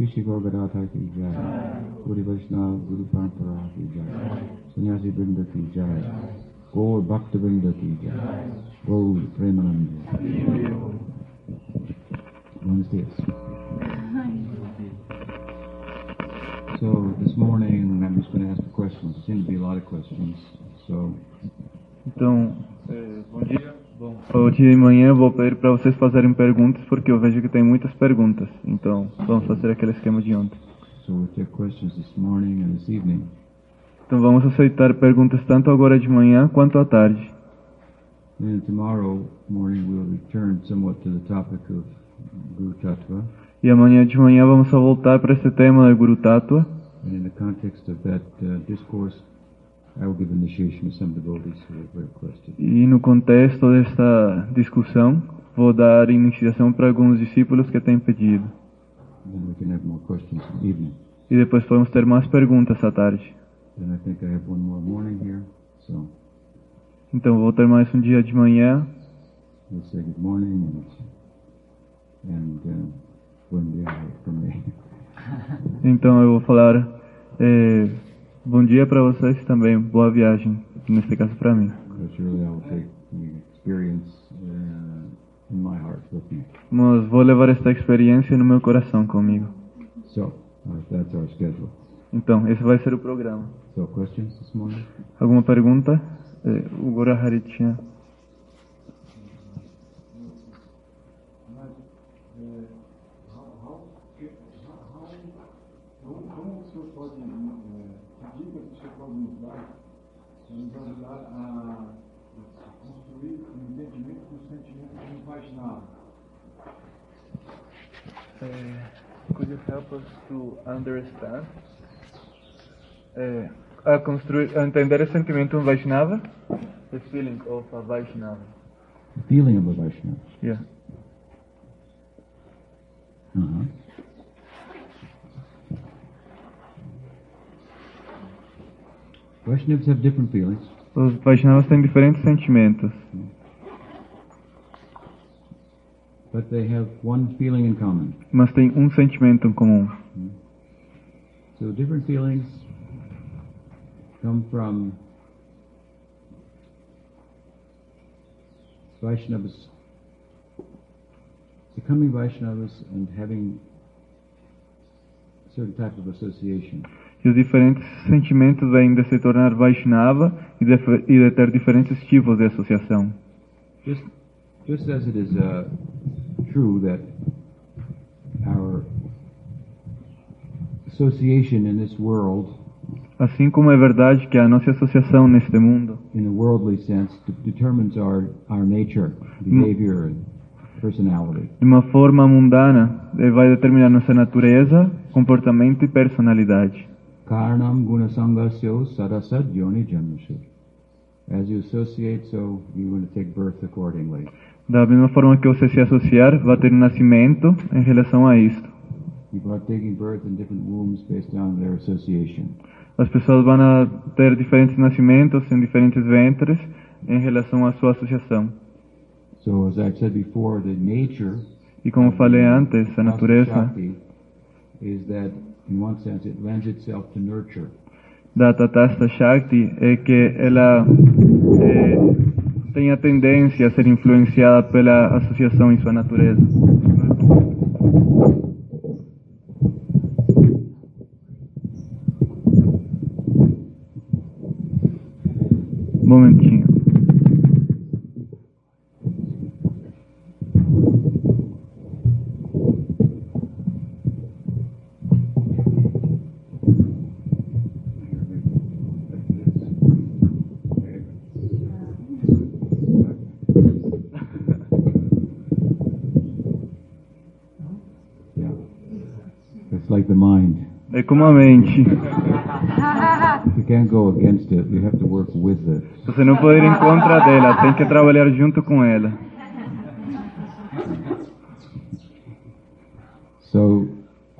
Shri Shri Gaurgadata ki jai. Guru Vaishnava Guru Parampara ki jai. Sannyasi Vrinda ki jai. Gaur Bhakta Vrinda ki jai. Gaur Premananda. Buenos dias. So this morning I'm just going to ask the questions. There seem to be a lot of questions. So Então, é, bom dia. Bom, hoje de manhã eu vou pedir para vocês fazerem perguntas, porque eu vejo que tem muitas perguntas. Então, vamos fazer aquele esquema de ontem. so we'll take questions this morning and this evening. Então, vamos aceitar perguntas tanto agora de manhã quanto à tarde. And tomorrow morning we'll return somewhat to the topic of Guru Tattva. E amanhã de manhã vamos só voltar para esse tema da Guru Tattva. And in the context of that uh, discourse, E no contexto desta discussão, vou dar iniciação para alguns discípulos que têm pedido. And then we can have more questions in the evening. E depois vamos ter mais perguntas à tarde. And I think I have one more morning here, so Então, vou ter mais um dia de manhã. uh. Então, eu vou falar é, bom dia para vocês também. Boa viagem, neste caso para mim. Uh. Mas vou levar esta experiência no meu coração comigo. So uh. Então, esse vai ser o programa. So? Alguma pergunta? É, o Gora Hari tinha. Como o senhor pode, eh, que dicas o senhor pode nos dar para nos ajudar a construir um entendimento do sentimento imaginável? could you help us to understand? É, a construir, a entender o sentimento Vaishnava? The feeling of a Vaishnava. The feeling of a Vaishnava. Yeah. Uh-huh. Vaishnavas have different feelings. Os Vaishnavas têm diferentes sentimentos, But they have one feeling in common. Mas têm um sentimento em comum. So different feelings come from Vaishnavas becoming Vaishnavas and having a certain type of association. E os diferentes sentimentos vêm de se tornar Vaishnava e de, e de ter diferentes tipos de associação. Just, just as it is uh, true that our association in this world, Assim como é verdade que a nossa associação neste mundo, in a worldly sense, de- determines our, our nature, behavior, and personality. de uma forma mundana, vai determinar nossa natureza, comportamento e personalidade. Karanam gunasangasyo sadasad yoni janmashu. As you associate, so you're going to take birth accordingly. Da mesma forma que você se associar, vai ter um nascimento em relação a isto. As pessoas vão ter diferentes nascimentos em diferentes ventres em relação à sua associação. So as I've said before, the nature E como falei antes, a natureza is that, in one sense, it lends itself to nurture. da Tatasta Shakti é que ela eh, tem a tendência a ser influenciada pela associação em sua natureza. it. Você não pode ir em contra dela, tem que trabalhar junto com ela. So,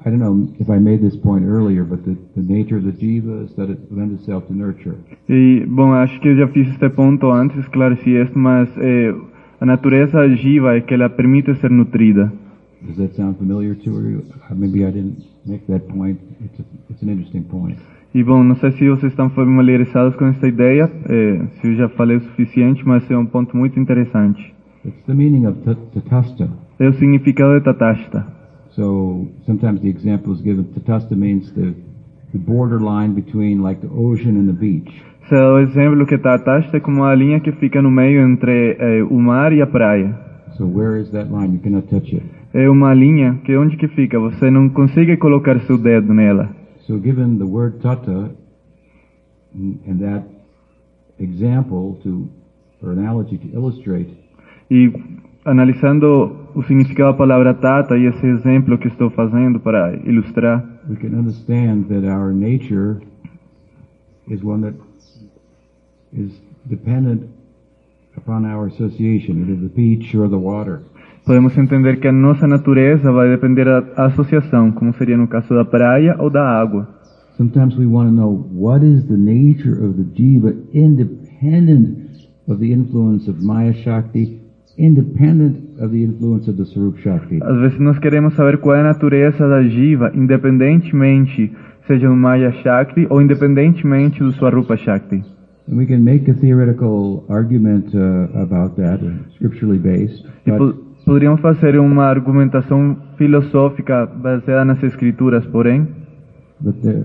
I don't know if I made this point earlier, but the, the nature of the jiva is that it lends itself to nurture. E, bom, acho que eu já fiz este ponto antes, esclareci isto, mas eh, a natureza jiva é que ela permite ser nutrida. Does that sound familiar to you? Uh, Maybe I didn't make that point. It's, a, it's an interesting point. E bom, não sei se vocês estão familiarizados com essa ideia, eh, se eu já falei o suficiente, mas é um ponto muito interessante. It's the meaning of ta- tatasta. É o significado de Tatashta. So sometimes the example is given. Tatasta means the, the borderline between like the ocean and the beach. Se é o exemplo que Tatashta é como a linha que fica no meio entre eh, o mar e a praia. So where is that line? You cannot touch it. É uma linha que onde que fica? Você não consegue colocar seu dedo nela. So given the word tata and that example to, or analogy to illustrate, E analisando o significado da palavra Tata e esse exemplo que estou fazendo para ilustrar, we can understand that our nature is one that is dependent upon our association, either the beach or the water. Podemos entender que a nossa natureza vai depender da associação, como seria no caso da praia ou da água. Sometimes we want to know what is the nature of the jiva independent of the influence of Maya Shakti, independent of the influence of the Sarup Shakti. Às vezes nós queremos saber qual é a natureza da jiva, independentemente seja no Maya Shakti ou independentemente do Swarupa Shakti. And we can make a theoretical argument uh, about that, uh, scripturally based. But po poderíamos fazer uma argumentação filosófica baseada nas escrituras, porém, But the,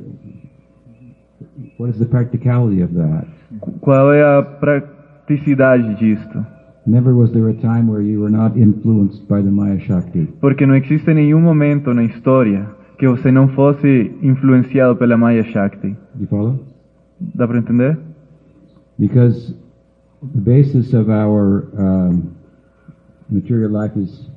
what is the practicality of that? qual é a praticidade disto? Never was there a time where you were not influenced by the Maya Shakti. Porque não existe nenhum momento na história que você não fosse influenciado pela Maya Shakti. You follow? Dá para entender? Because the basis of our um, material life is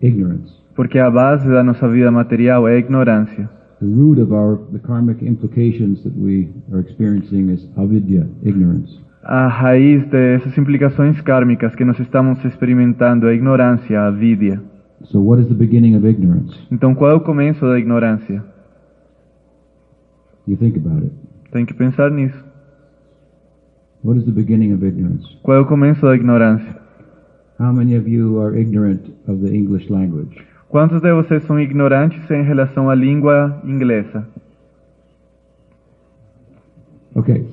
ignorance. Porque a base da nossa vida material é a ignorância. The root of our the karmic implications that we are experiencing is avidya, ignorance. A raiz dessas implicações kármicas que nós estamos experimentando é a ignorância, a avidia. So what is the beginning of ignorance? Então, qual é o começo da ignorância? You think about it. Tem que pensar nisso. What is the beginning of ignorance? Qual é o começo da ignorância? How many of you are ignorant of the English language? Quantos de vocês são ignorantes em relação à língua inglesa? Okay.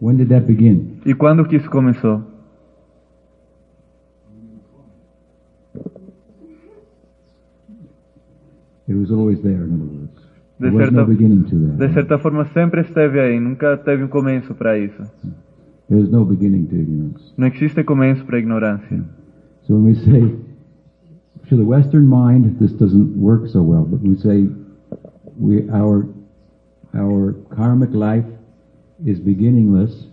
When did that begin? E quando que isso começou? It was always there, in other words. De There was no certa, beginning to that. de certa forma sempre esteve aí, nunca teve um começo para isso. There's no beginning to ignorance. Não existe começo para a ignorância. So when we say, to the Western mind, this doesn't work so well, but we say, we, our, our karmic life is beginningless,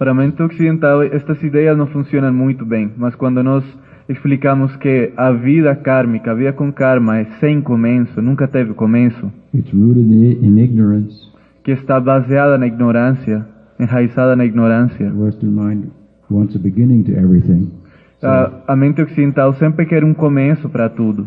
Para a mente ocidental, estas ideias não funcionam muito bem, mas quando nós explicamos que a vida kármica, a vida com karma, é sem começo, nunca teve começo, it's rooted in, in ignorance, que está baseada na ignorância, enraizada na ignorância, the Western mind wants a beginning to everything. A, a mente ocidental sempre quer um começo para tudo.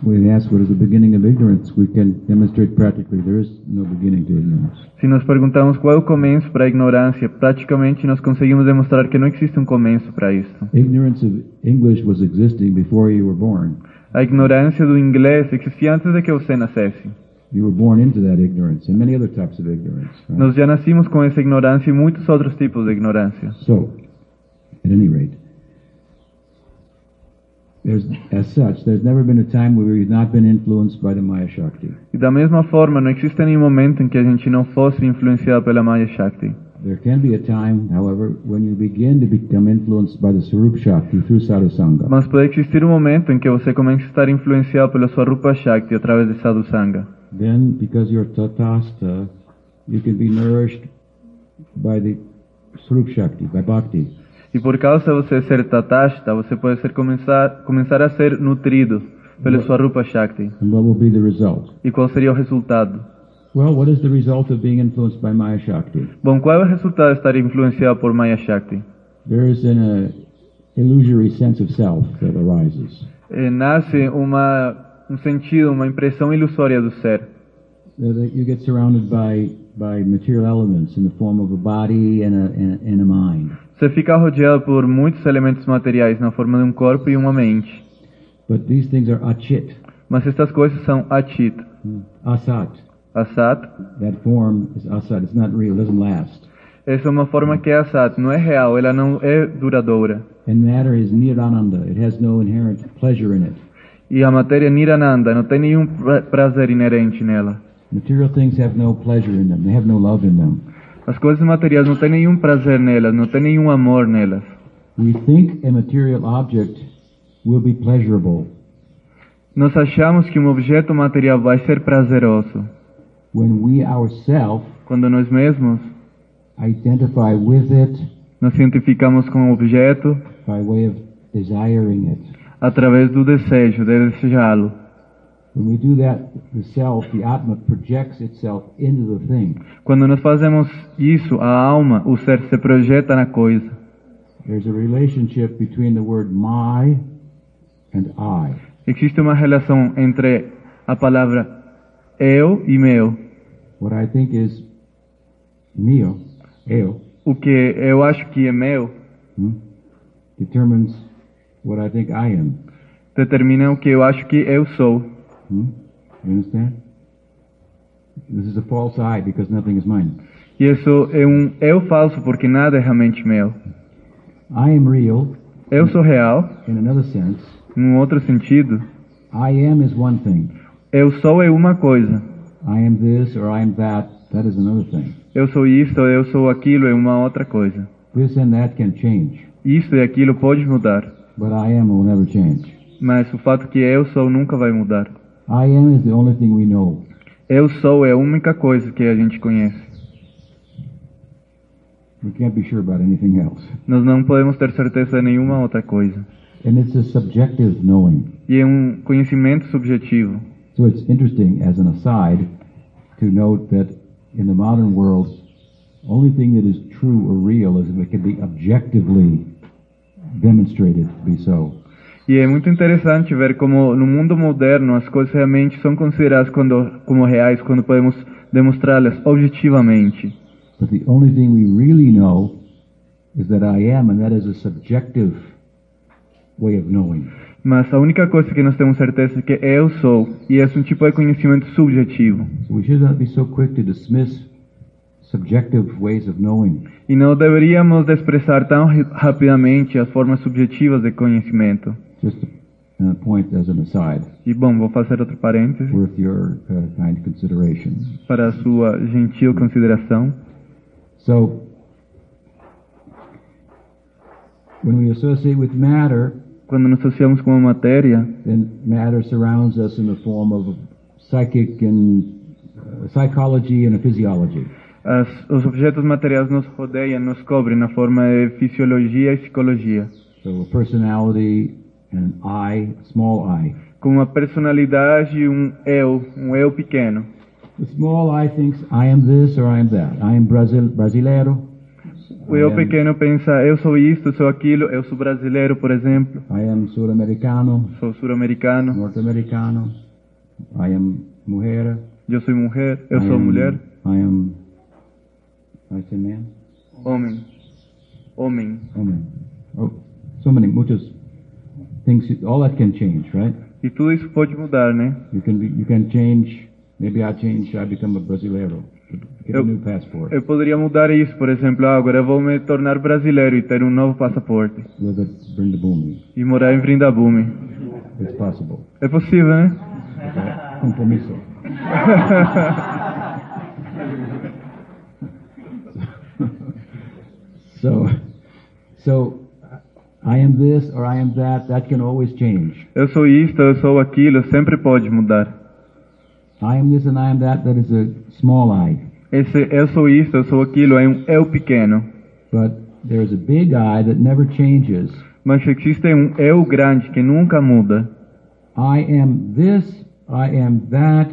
When we ask what is the beginning of ignorance, we can demonstrate practically there is no beginning to ignorance. Se nós perguntamos qual é o começo para a ignorância, praticamente nós conseguimos demonstrar que não existe um começo para isso. Ignorance of English was existing before you were born. A ignorância do inglês existia antes de que você nascesse. You were born into that ignorance and many other types of ignorance. right? Nós já nascimos com essa ignorância e muitos outros tipos de ignorância. So, at any rate, there's, as such, there's never been a time where we've not been influenced by the Maya Shakti. E da mesma forma, não existe nenhum momento em que a gente não fosse influenciado pela Maya Shakti. There can be a time, however, when you begin to become influenced by the Sarup Shakti through sadhusanga. Mas pode existir um momento em que você começa a estar influenciado pela sua Rupa Shakti através de Sadhusanga. Then, because you're tatasta, you can be nourished by the Sarup Shakti, by bhakti. E por causa de você ser Tatashta, você pode ser começar, começar a ser nutrido pela sua Rupa Shakti. And what will be the result? E qual seria o resultado? Well, what is the result of being influenced by Maya Shakti? Bom, qual é o resultado de estar influenciado por Maya Shakti? There is an uh, illusory sense of self that arises. Eh, nasce uma, um sentido, uma impressão ilusória do ser. You get surrounded by, by material elements in the form of a body and a, and a, mind. Você fica rodeado por muitos elementos materiais na forma de um corpo e uma mente. But these things are achit, Mas estas coisas são achit. asat. Asat, That form is asat. It's not real. It doesn't last. essa é uma forma que é asat, não é real, ela não é duradoura. And matter is nirananda. It has no inherent pleasure in it. E a matéria Nirananda não tem nenhum pra- prazer inerente nela. Material things have no pleasure in them. They have no love in them. As coisas materiais não tem nenhum prazer nelas, não tem nenhum amor nelas. We think a material object will be pleasurable Nós achamos que um objeto material vai ser prazeroso when we ourselves quando nós mesmos identify with it nos identificamos com o objeto by way of desiring it. através do desejo, de desejá-lo. Quando nós fazemos isso, a alma, o ser se projeta na coisa. A the word my and I. Existe uma relação entre a palavra eu e meu. What I think is mio, eu, O que eu acho que é meu hmm, determines what I think I am. determina o que eu acho que eu sou. Hmm? You understand? This is a false I because nothing is mine. E isso é um eu falso porque nada é realmente meu. I am real Eu sou real, in another sense. num outro sentido. I am is one thing. Eu sou é uma coisa. I am this or I am that. That is another thing. Eu sou isto, eu sou aquilo é uma outra coisa. This and that can change, Isto e aquilo pode mudar, but I am will never change. mas o fato que eu sou nunca vai mudar. I am is the only thing we know. Eu sou é a única coisa que a gente conhece. We can't be sure about anything else. Nós não podemos ter certeza de nenhuma outra coisa. And it's a subjective knowing. E é um conhecimento subjetivo. So it's interesting, as an aside, to note that in the modern world, only thing that is true or real is if it can be objectively demonstrated to be so. E é muito interessante ver como no mundo moderno as coisas realmente são consideradas quando, como reais quando podemos demonstrá-las objetivamente. But the only thing we really know is that I am, and that is a subjective way of knowing. Mas a única coisa que nós temos certeza é que eu sou, e esse é um tipo de conhecimento subjetivo. So we should not be so quick to dismiss subjective ways of knowing. E não deveríamos desprezar tão rapidamente as formas subjetivas de conhecimento. Just a, point as an aside, E bom, vou fazer outro parêntese worth your uh, kind consideration. para a sua gentil consideração. So, when we associate with matter, Quando nos associamos com a matéria, then matter surrounds us in the form of psychic and uh, psychology and a physiology. as, os objetos materiais nos rodeiam, nos cobrem na forma de fisiologia e psicologia. So, personality and I, small I. Com uma personalidade um eu, um eu pequeno. The small I thinks I am this or I am that. I am Brazil, brasileiro. O I eu pequeno pensa, eu sou isto, sou aquilo, eu sou brasileiro, por exemplo, I am sul-americano, sou sul-americano, norte-americano. I am mujer. eu sou mulher, eu I sou am- mulher, I am. I say man. homem, homem. Woman. Oh, so many, muchos things. All that can change, right? E tudo isso pode mudar, né? You can be, you can change. Maybe I change. I become a brasileiro. Get a Eu- new passport Eu poderia mudar isso, por exemplo, ah, agora eu vou me tornar brasileiro e ter um novo passaporte. Bring the boom. e morar em Vrindabume. It's possible. É possível, né? Okay? Compromiso. so, so I am this or I am that. That can always change. Eu sou isto, eu sou aquilo, sempre pode mudar. I am this and I am that. That is a small I. Esse eu sou isto, eu sou aquilo é um eu pequeno. But there is a big I that never changes. Mas existe um eu grande que nunca muda. I am this, I am that.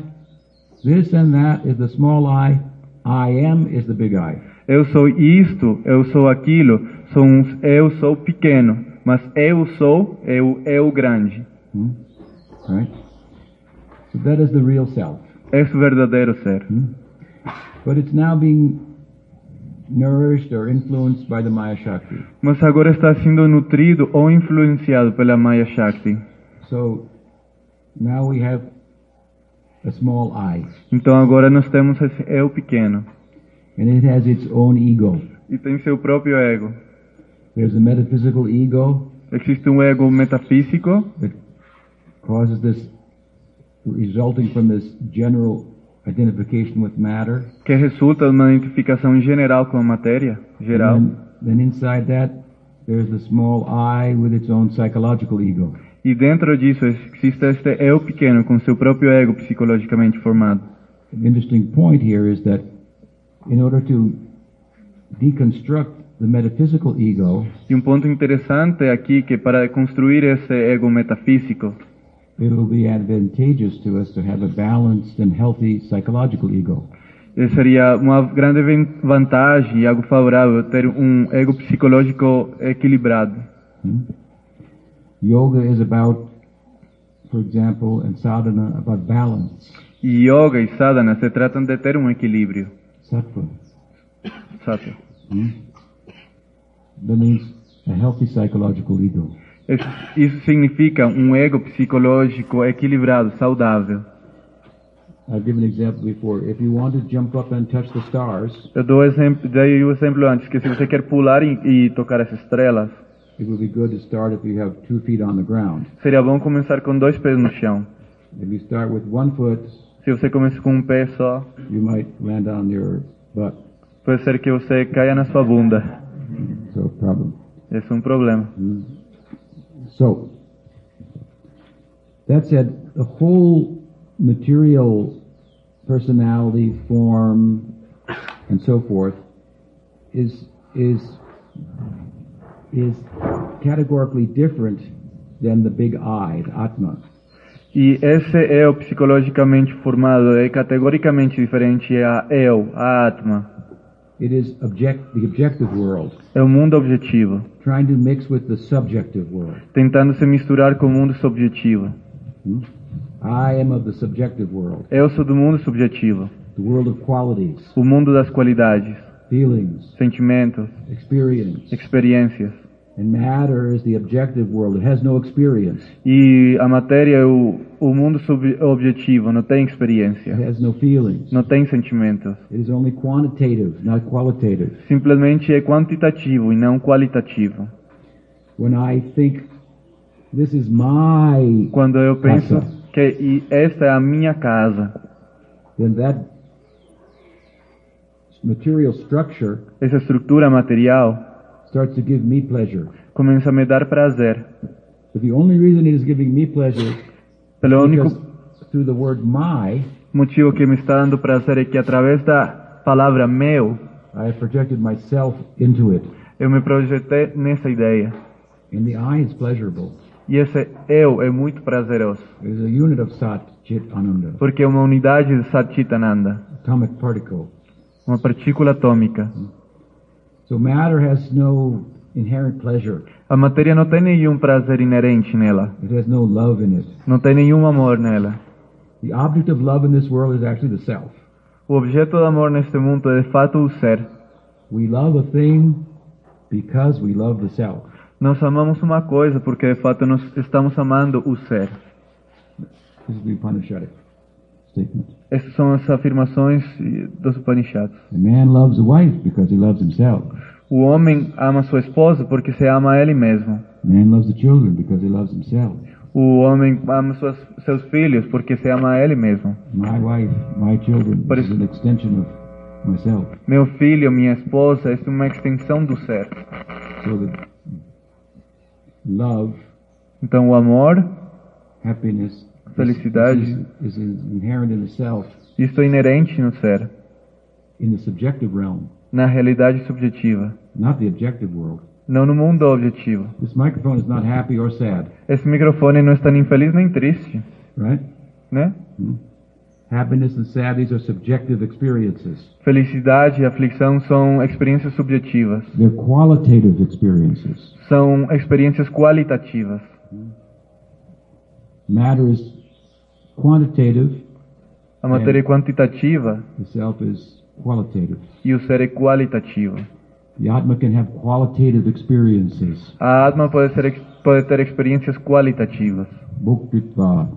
This and that is the small I. I am is the big I. Eu sou isto, eu sou aquilo, são eu sou pequeno. Mas eu sou é o eu grande. Hmm? Right? So that is the real self. Esse é o verdadeiro ser. Hmm? But it's now being nourished or influenced by the Maya Shakti. mas agora está sendo nutrido ou influenciado pela Maya Shakti. So now we have a small I, Então agora nós temos esse eu pequeno and it has its own ego. e tem seu próprio ego. There's a metaphysical ego Existe um ego metafísico that causes this, resulting from this general identification with matter. que resulta uma identificação general com a matéria, geral. And then, then inside that, there's the small I with its own psychological ego. E dentro disso existe este eu pequeno com seu próprio ego psicologicamente formado. An interesting point here is that in order to deconstruct E um ponto interessante aqui que para construir esse ego metafísico it will be advantageous to us to have a balanced and healthy psychological ego. seria uma grande vantagem e algo favorável ter um ego psicológico equilibrado. Yoga is about, for example, and sadhana about balance, E yoga e sadhana se tratam de ter um equilíbrio. sattva. Sabe? That means a healthy psychological ego. Isso, significa um ego psicológico equilibrado, saudável. I've given an example before. If you want to jump up and touch the stars, Eu dou exemplo, dei o exemplo antes que se você quer pular e, e tocar as estrelas, it would be good to start if you have two feet on the ground. seria bom começar com dois pés no chão. If you start with one foot, Se você começa com um pé só, you might land on your butt. pode ser que você caia na sua bunda. So problem. É um problema. So that said, the whole material personality, form, and so forth is is is categorically different than the big I, the Atma. E esse eu psicologicamente formado é categoricamente diferente a eu, a Atma. It is object the objective world, É o mundo objetivo, trying to mix with the subjective world. tentando se misturar com o mundo subjetivo. I am of the subjective world, Eu sou do mundo subjetivo, the world of qualities, o mundo das qualidades, feelings, sentimentos, experience. experiências. And matter is the objective world. It has no experience. E a matéria é o, o mundo sub- objetivo, não tem It experiência, has no feelings. não tem sentimentos. It is only quantitative, not qualitative. Simplesmente é quantitativo e não qualitativo. When I think this is my, Quando eu penso Casa. que esta é a minha casa, then that material structure essa estrutura material starts to give me pleasure. começa a me dar prazer. But the only reason it is giving me pleasure Pelo único because through the word my, motivo que me está dando prazer é que através da palavra meu, I have projected myself into it. eu me projetei nessa ideia. And the I is pleasurable. E esse eu é muito prazeroso, is a unit of Sat Chit Ananda, porque é uma unidade de Satchitananda, atomic particle. uma partícula atômica. So matter has no inherent pleasure. A matéria não tem nenhum prazer inerente nela, It has no love in it. não tem nenhum amor nela. The object of love in this world is actually the self. O objeto do amor neste mundo é de fato o ser. We love a thing because we love the self. Nós amamos uma coisa porque de fato nós estamos amando o ser. This is Upanishadic statement. Essas são as afirmações dos Upanishads. A man loves wife because he loves himself. O homem ama sua esposa porque se ama a ele mesmo. A man loves the children because he loves himself. O homem ama suas, seus filhos porque se ama a ele mesmo. My wife, my children But is it's- an extension of myself. Meu filho, minha esposa, é uma extensão do ser. So love, Então o amor, happiness, Felicidade. this is, is inherent in the self, isto é inerente no ser, na realidade subjetiva, not the objective world. não no mundo objetivo. This microphone is not happy or sad, Esse microfone não está nem feliz nem triste, right? né? Happiness and sadness are subjective experiences. Felicidade e aflição são experiências subjetivas, They're qualitative experiences. são experiências qualitativas. Matter is quantitative, A matéria é quantitativa, e o ser é qualitativo. The Atma can have qualitative experiences. A Atma pode, ser, pode ter experiências qualitativas. Bhuktitva,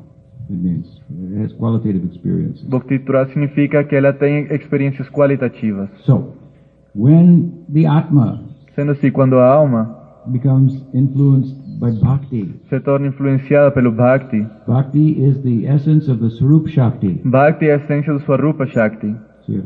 it means. It has qualitative experiences. Bhaktitura significa que ela tem experiências qualitativas. So, when the Atma Sendo assim, quando a alma becomes influenced by bhakti, se torna influenciada pelo Bhakti, bhakti is the essence of the Swarup Shakti. Bhakti é a essência do Swarupa Shakti.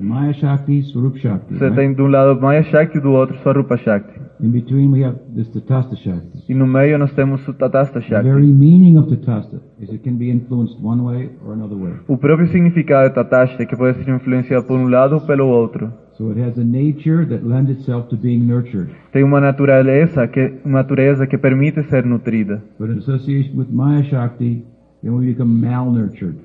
Maya Shakti, Swarup Shakti. Você tem de um lado Maya Shakti e do outro Swarupa Shakti. In between we have this Tatasta Shakti. E no meio nós temos o Tatasta The very Shakti. meaning of Tatasta is it can be influenced one way or another way. O próprio significado de Tatasta é que pode ser influenciado por um lado ou pelo outro. So it has a nature that lends itself to being nurtured. Tem uma natureza que, uma natureza que permite ser nutrida. But in association with Maya Shakti, then we become malnurtured.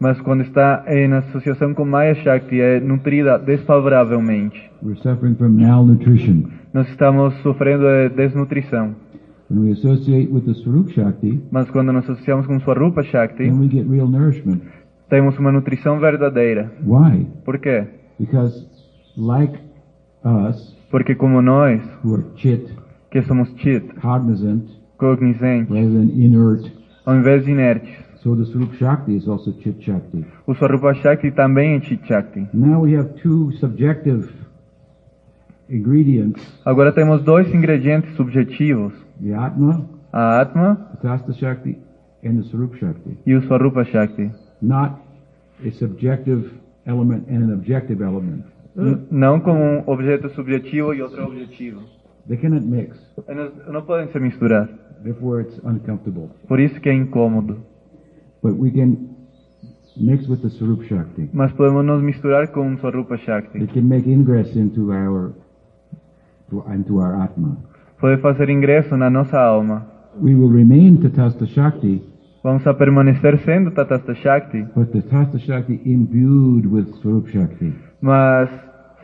Mas quando está em associação com Maya Shakti é nutrida desfavoravelmente. Nós estamos sofrendo de desnutrição. Shakti, Mas quando nos associamos com Swarupa Shakti, temos uma nutrição verdadeira. Why? Por quê? Because like us, Porque como nós, chit, que somos chit, cognizant, inert, ao invés de inertes, so the Swarup Shakti is also chit Shakti. o Swarupa Shakti também é chit Shakti. Now we have two subjective ingredients, Agora temos dois ingredientes subjetivos, the Atma, a Atma the Tasta Shakti, and the Swarup Shakti. e o Swarupa Shakti. Not a subjective element and an objective element. N- Não como um objeto subjetivo e outro objetivo. They cannot mix. Eles não podem se misturar. Therefore it's uncomfortable. Por isso que é incômodo. But we can mix with the Swarup Shakti. Mas podemos nos misturar com o Swarupa Shakti. It can make ingress into our to, into our Atma. Pode fazer ingresso na nossa alma. We will remain Tatasta Shakti, Vamos a permanecer sendo Tatasta Shakti, but Tatasta Shakti imbued with Swarup Shakti. mas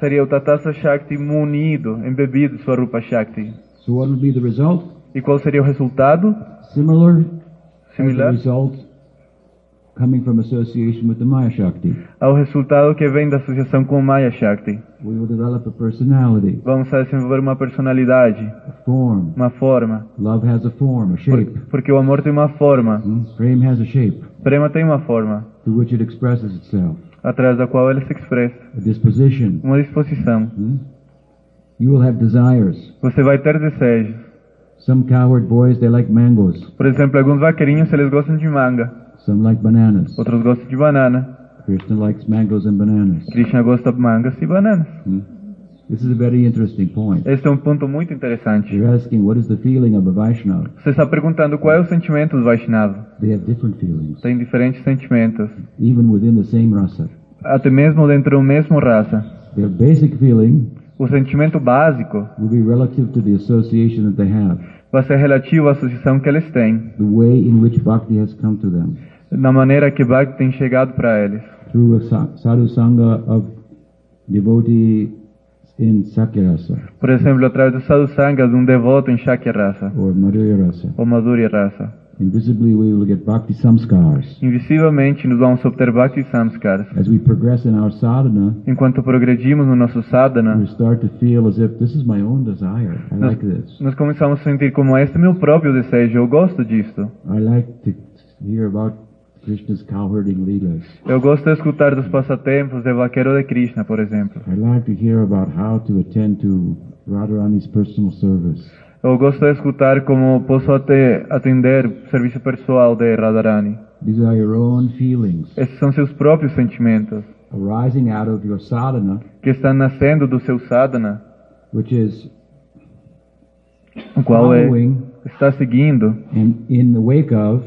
seria o Tatasta Shakti munido, embebido de Swarupa Shakti. So what will be the result? E qual seria o resultado? Similar as the Similar result coming from association with the Maya Shakti. ao resultado que vem da associação com o Maya Shakti. We will develop a personality, Vamos a desenvolver uma personalidade, a form. uma forma. Love has a form, a Por- shape. porque o amor tem uma forma, Hmm? Prem has a shape prema tem uma forma, through which it expresses itself, através da qual ele se expressa. a disposition. Uma disposição. Hmm? You will have desires. Você vai ter desejos. Some cowherd boys, they like mangoes. Por exemplo, alguns vaqueirinhos eles gostam de manga, Some like bananas. outros gostam de banana. Krishna likes mangoes and bananas. Krishna gosta de mangas e bananas. Hmm? This is a very interesting point. Este é um ponto muito interessante. You're asking what is the feeling of a Vaishnava. Você está perguntando qual é o sentimento do Vaishnava. They have different feelings, Tem diferentes sentimentos, even within the same rasa. até mesmo dentro da mesma raça. Their basic feeling O sentimento básico will be relative to the association that they have, vai ser relativo à associação que eles têm, the way in which bhakti has come to them, na maneira que Bhakti tem chegado para eles. through a sa- sadhu sangha of devotee in Sakyarasa Por exemplo, através do sadhusanga de um devoto em Shakya raça or Madhurya rasa. ou Madhurya raça. Invisibly, we will get bhakti samskars. Invisivelmente nos vamos obter Bhakti Samskaras. As we progress in our sadhana, Enquanto progredimos no nosso sadhana, we start to feel as if this is my own desire. I like this. nós começamos a sentir como este é meu próprio desejo, eu gosto disto. I like to hear about. Eu gosto de escutar dos passatempos de vaqueiro de Krishna, por exemplo. I like to hear about how to attend to Radharani's personal service. Eu gosto de escutar como posso até atender o serviço pessoal de Radharani. These are your own feelings Esses são seus próprios sentimentos, arising out of your sadhana, que estão nascendo do seu sadhana, o qual é, está seguindo, and in the wake of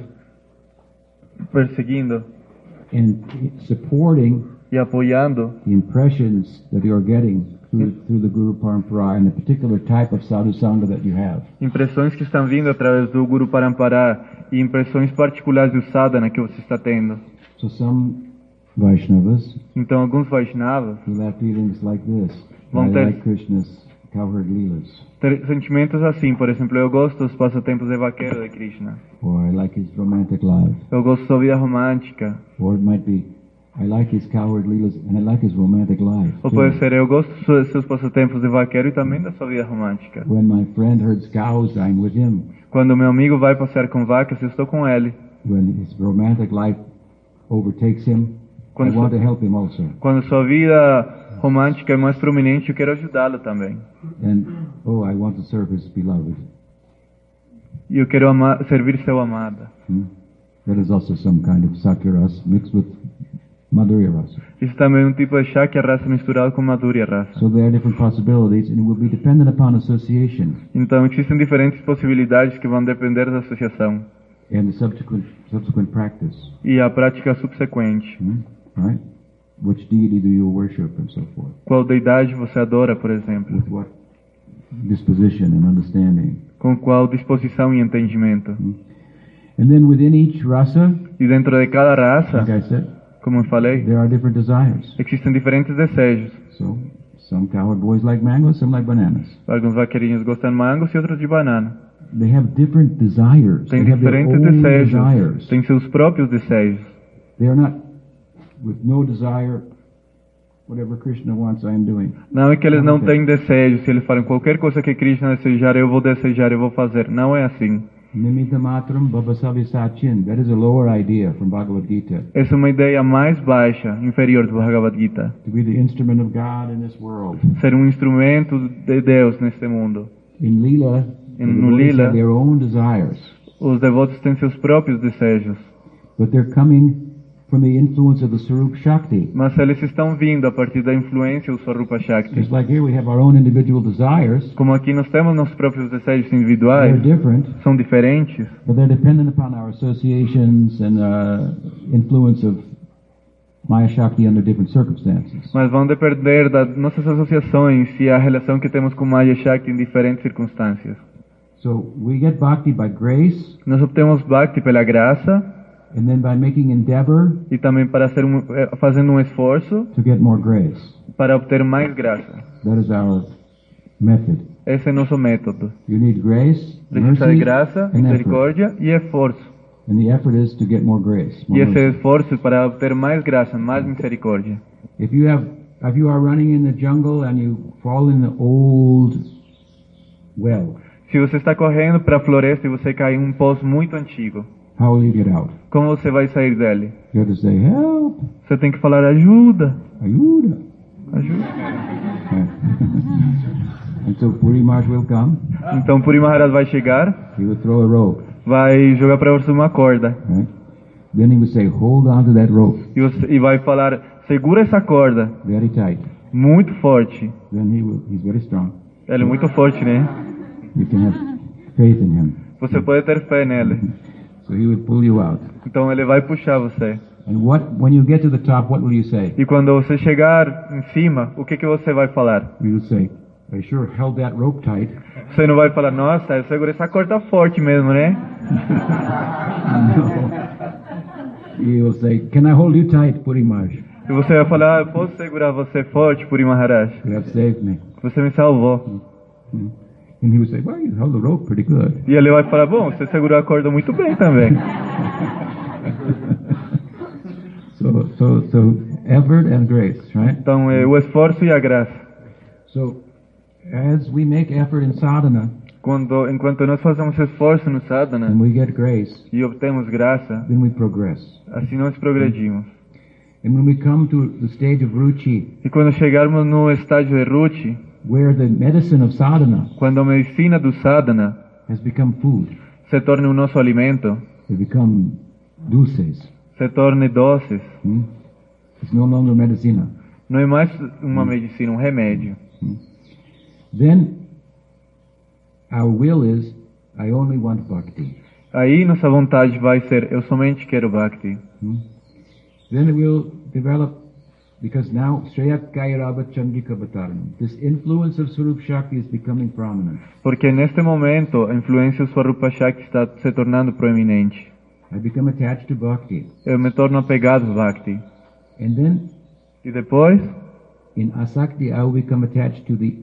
perseguindo and supporting e apoiando the impressions that you're getting through, through the Guru Parampara and the particular type of sadhu sangha that you have. impressões que estão vindo através do Guru Parampara e impressões particulares do sadhana que você está tendo. So some Vaishnavas Então, alguns Vaishnavas will have feelings like this. Vão I ter- like Krishna's sentimentos assim, por exemplo, eu gosto dos passatempos de vaqueiro de Krishna. or I like his romantic life, Eu gosto da vida romântica. or it might be I like his coward leelas and I like his romantic life. Ou pode ser, eu gosto dos seus- seus passatempos de vaqueiro e também da sua vida romântica. When my friend herds cows, I'm with him. Quando meu amigo vai passear com vacas, eu estou com ele. When his romantic life overtakes him, Quando I want to help him also. Quando sua vida romântica é mais prominente, eu quero ajudá-lo também. And oh, I want to serve his beloved. E eu quero ama- servir seu amado. Hmm? That is also some kind of sakiras mixed with madhurya rasa. Isso também é um tipo de é raça misturado com madura raça. So there are different possibilities, and it will be dependent upon association Então existem diferentes possibilidades que vão depender da associação and the subsequent subsequent practice. e a prática subsequente. Hmm? Right? Which deity do you worship, and so forth. Qual deidade você adora, por exemplo? With what disposition and understanding. Com qual disposição e entendimento? And then within each rasa, E dentro de cada raça, like I said, como eu falei, there are different desires. existem diferentes desejos. So some cowherd boys like mangoes, some like bananas. Alguns vaqueirinhos gostam de mangos e outros de banana. They have different desires. Their diferentes own desejos. desires. Tem seus próprios desejos. They are not with no desire. Whatever Krishna wants, I am doing. Não é que eles não têm desejos. Se eles falam qualquer coisa que Krishna desejar, eu vou desejar, eu vou fazer. Não é assim. Nimitta matram bhavasavi sachin. That is a lower idea from Bhagavad Gita. Essa é uma ideia mais baixa, inferior do Bhagavad Gita. To be the instrument of God in this world. Ser um instrumento de Deus neste mundo. In the In no have their own desires, Os devotos têm seus próprios desejos, but they're coming from the influence of the Sarup Shakti. mas eles estão vindo a partir da influência do Swarupa Shakti. Just like here we have our own individual desires. Como aqui nós temos nossos próprios desejos They're individuais, different, são diferentes, but they're dependent upon our associations and uh, influence of Maya Shakti under different circumstances. mas vão depender das nossas associações e a relação que temos com Maya Shakti em diferentes circunstâncias. So we get bhakti by grace, Nós obtemos Bhakti pela graça and then by making endeavor e também para ser um, eh, fazendo um esforço to get more grace. para obter mais graça. That is our method. Esse é nosso método. You need grace, Precisa de mercy, graça, and effort. misericórdia e esforço. And the effort is to get more grace. E More esse mercy. esforço para obter mais graça, mais misericórdia. If you have, if you are running in the jungle and you fall in the old well, Se você está correndo para a floresta e você cai em um poço muito antigo, how will you get out? como você vai sair dele? You have to say, help, Você tem que falar ajuda, ajuda. and so Puri Maharaj will come, Então Puri Maharaj vai chegar, he will throw a rope, vai jogar para você uma corda right? Then he would say, hold on to that rope e, você, e vai falar segura essa corda very tight. muito forte. Then he will, he's very strong. Ela é muito forte, né? You can have faith in him. Você pode ter fé nele. So he would pull you out. Então ele vai puxar você. And what, when you get to the top, what will you say? E quando você chegar em cima, o que que você vai falar? You will say, I sure held that rope tight. Você não vai falar, nossa, eu segurei essa corda forte mesmo, né? You will say, can I hold you tight, Puri Maharaj? E você vai falar, ah, posso segurar você forte, Puri Maharaj? You have saved me. Você me salvou. And he would say, well, you held the rope pretty good. E ele vai falar, bom, você segurou a corda muito bem também. So, so, so effort and grace, right? Então, é o esforço e a graça. So, as we make effort in sadhana Quando, enquanto nós fazemos esforço no sadhana and we get grace, e obtemos graça, then we progress. assim nós progredimos. And when we come to the stage of ruchi, E quando chegarmos no estágio de Ruchi, where the medicine of sadhana quando a medicina do sadhana has become food, se torne o nosso alimento, they become dulces. se torne doces, Hmm? It's no longer medicina. não é mais uma medicina, um remédio. Then our will is, I only want bhakti. Aí nossa vontade vai ser, eu somente quero Bhakti. Hmm? Then it will develop, because now Shreyak Kairaba Chandrika Bhataranam. This influence of Surup Shakti is becoming prominent. Porque neste momento a influência do Swarupa Shakti está se tornando proeminente. I become attached to bhakti. Eu me torno apegado a Bhakti. And then E depois, in Asakti, I will become attached to the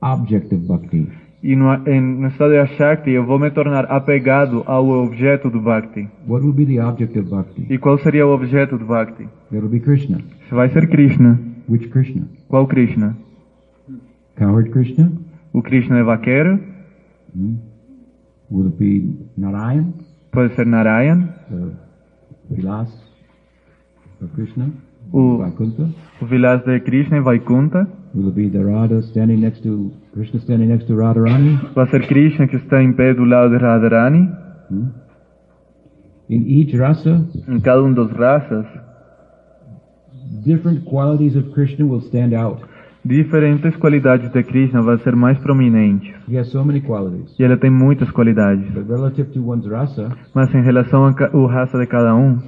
object of bhakti. E no, em, no estado de Ashakti eu vou me tornar apegado ao objeto do Bhakti. What will be the object of bhakti? E qual seria o objeto do Bhakti? It'll be Krishna. Vai ser Krishna. Which Krishna? Qual Krishna? Coward Krishna? O Krishna é vaqueiro? Hmm? Will it be Narayan? Pode ser Narayan? The Vilas of Krishna? O, Vaikuntha? o Vilas de Krishna em Vaikunta? Will it be the Radha standing next to Krishna standing next to Radharani? Vai ser Krishna que está em pé do lado de Radharani? Hmm? In each rasa, Em cada um dos raças, different qualities of Krishna will stand out. diferentes qualidades de Krishna vão ser mais prominentes. He has so many qualities. E ele tem muitas qualidades. But relative to one's rasa, Mas em relação à raça de cada um,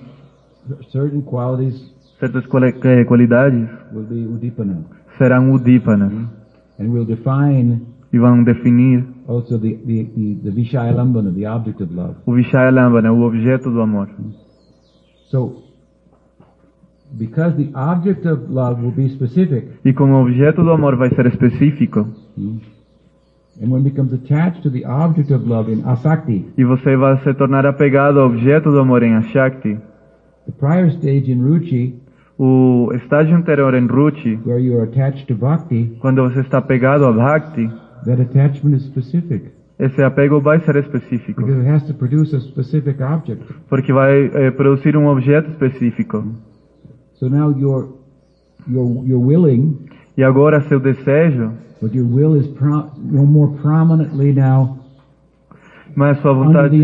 certain qualities certas eh, qualidades will be udipana. serão udípanas And will define e vão definir also the, the, the, the Vishayalambana, the object of love. o Vishayalambana, o objeto do amor. So, because the object of love will be specific, E como o objeto do amor vai ser específico, and one becomes attached to the object of love in asakti, e você vai se tornar apegado ao objeto do amor em Ashakti, the prior stage in ruchi, o estágio anterior em Ruchi, where you are attached to bhakti, quando você está apegado a Bhakti, that attachment is specific esse apego vai ser específico, because it has to produce a specific object. porque vai eh, produzir um objeto específico. So now willing, E agora seu desejo, but your will is pro- more prominently now mas sua vontade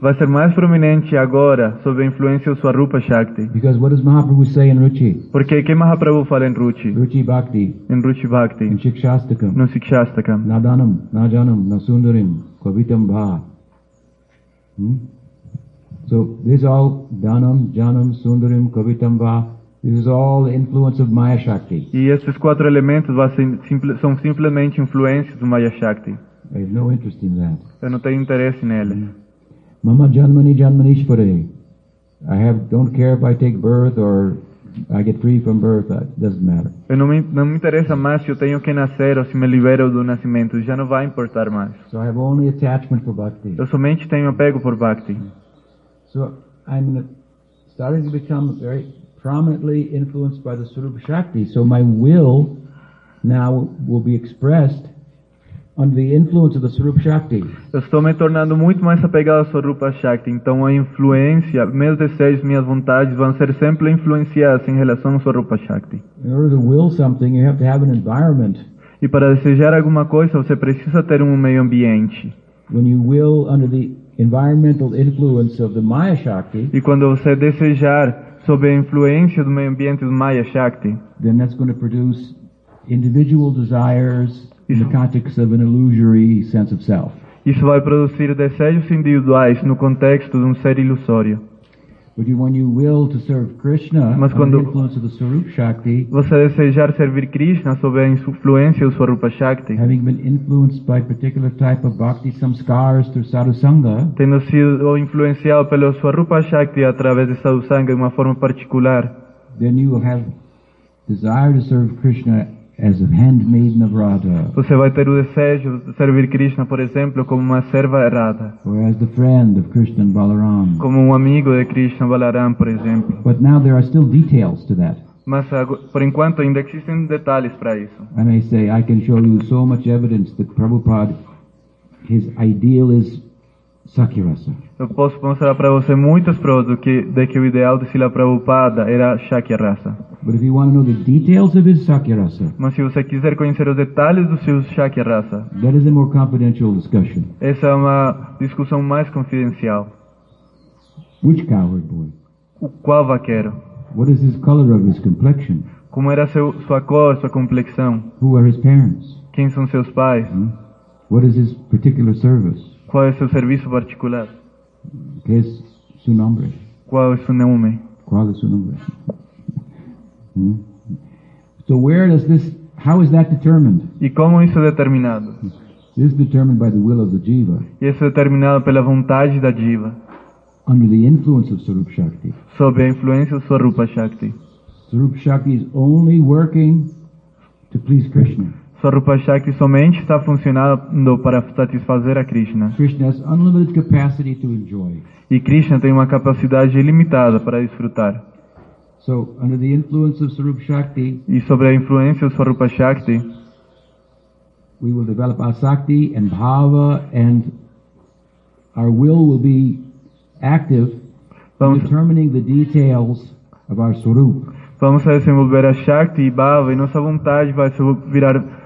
vai ser mais prominente agora sob a influência do Swarupa Shakti. Because what does Mahaprabhu say in Ruchi? Porque que Mahaprabhu fala em Ruchi? Ruchi Bhakti, Em Ruchi Bhakti, Shikshastakam. no Sikshastakam. Nadanam, Najanam, Nasundarim, Kavitam Bha. Hmm? So this is all Danam, Janam, Sundarim, Kavitam Bha. This is all the influence of Maya Shakti. E esses quatro elementos são simplesmente influências do Maya Shakti. I have no interest in that. Eu não tenho interesse nele. Mm-hmm. Mama Janmani Janmanishpare. I have don't care if I take birth or I get free from birth. Uh, it doesn't matter. Eu não me, não me interessa mais se eu tenho que nascer ou se me libero do nascimento. Já não vai importar mais. So I have only attachment for bhakti. Eu somente tenho apego por Bhakti. So I'm starting to become very prominently influenced by the Swarup Shakti. So my will now will be expressed Eu estou me tornando muito mais apegado ao Swarupa Shakti. Então a influência, meus desejos, minhas vontades vão ser sempre influenciadas em relação ao Swarupa Shakti. In order to will something, you have to have an environment. E para desejar alguma coisa, você precisa ter um meio ambiente. When you will under the environmental influence of the Maya Shakti, E quando você desejar sob a influência do meio ambiente do Maya Shakti, then that's going to produce individual desires the Isso. context of an illusory sense of self. isso vai produzir desejos individuais no contexto de um ser ilusório. But you, when you will to serve Krishna Mas under quando- the influence of the Swarup Shakti, Você desejar servir Krishna sob a influência do Swarupa Shakti, having been influenced by particular type of bhakti samskars through sadhusanga, tendo sido influenciado pelo Swarupa Shakti através de sadhusanga de uma forma particular, then you will have desire to serve Krishna as a handmaiden of Radha, você vai ter o desejo de servir Krishna, por exemplo, como uma serva errada, or as the friend of Krishna and Balaram. como um amigo de Krishna Balaram, por exemplo. But now there are still details to that. Mas por enquanto ainda existem detalhes para isso. I may say I can show you so much evidence that Prabhupada, his ideal is Sakyarasa. Eu posso mostrar para você muitas provas que, de que o ideal de Sila Prabhupada era Shakya Rasa. But if you want to know the details of his Sakyarasa, Mas se você quiser conhecer os detalhes do seu Shakya Rasa, that is a more confidential discussion. essa é uma discussão mais confidencial. Which cowherd boy? O qual vaqueiro? What is his color of his complexion? Como era seu, sua cor, sua complexão? Who are his parents? Quem são seus pais? Hmm? What is his particular service? Qual é seu serviço particular? ¿Qué es su nombre? Qual é seu nome? ¿Cuál es su nombre? Hmm? So where does this, how is that determined? E como isso é determinado? This is determined by the will of the jiva isso é determinado pela vontade da diva, under the influence of Sarup Shakti. sob a influência do Swarupa Shakti. Sarup Shakti is only working to please Krishna. Swarupa Shakti somente está funcionando para satisfazer a Krishna. Krishna has unlimited capacity to enjoy. E Krishna tem uma capacidade ilimitada para desfrutar. So, under the influence of Sarup Shakti, E sobre a influência do Swarupa Shakti, we will develop asakti and bhava, and our will will be active in vamos, determining the details of our Sarup. vamos a desenvolver a Shakti e Bhava e nossa vontade vai se virar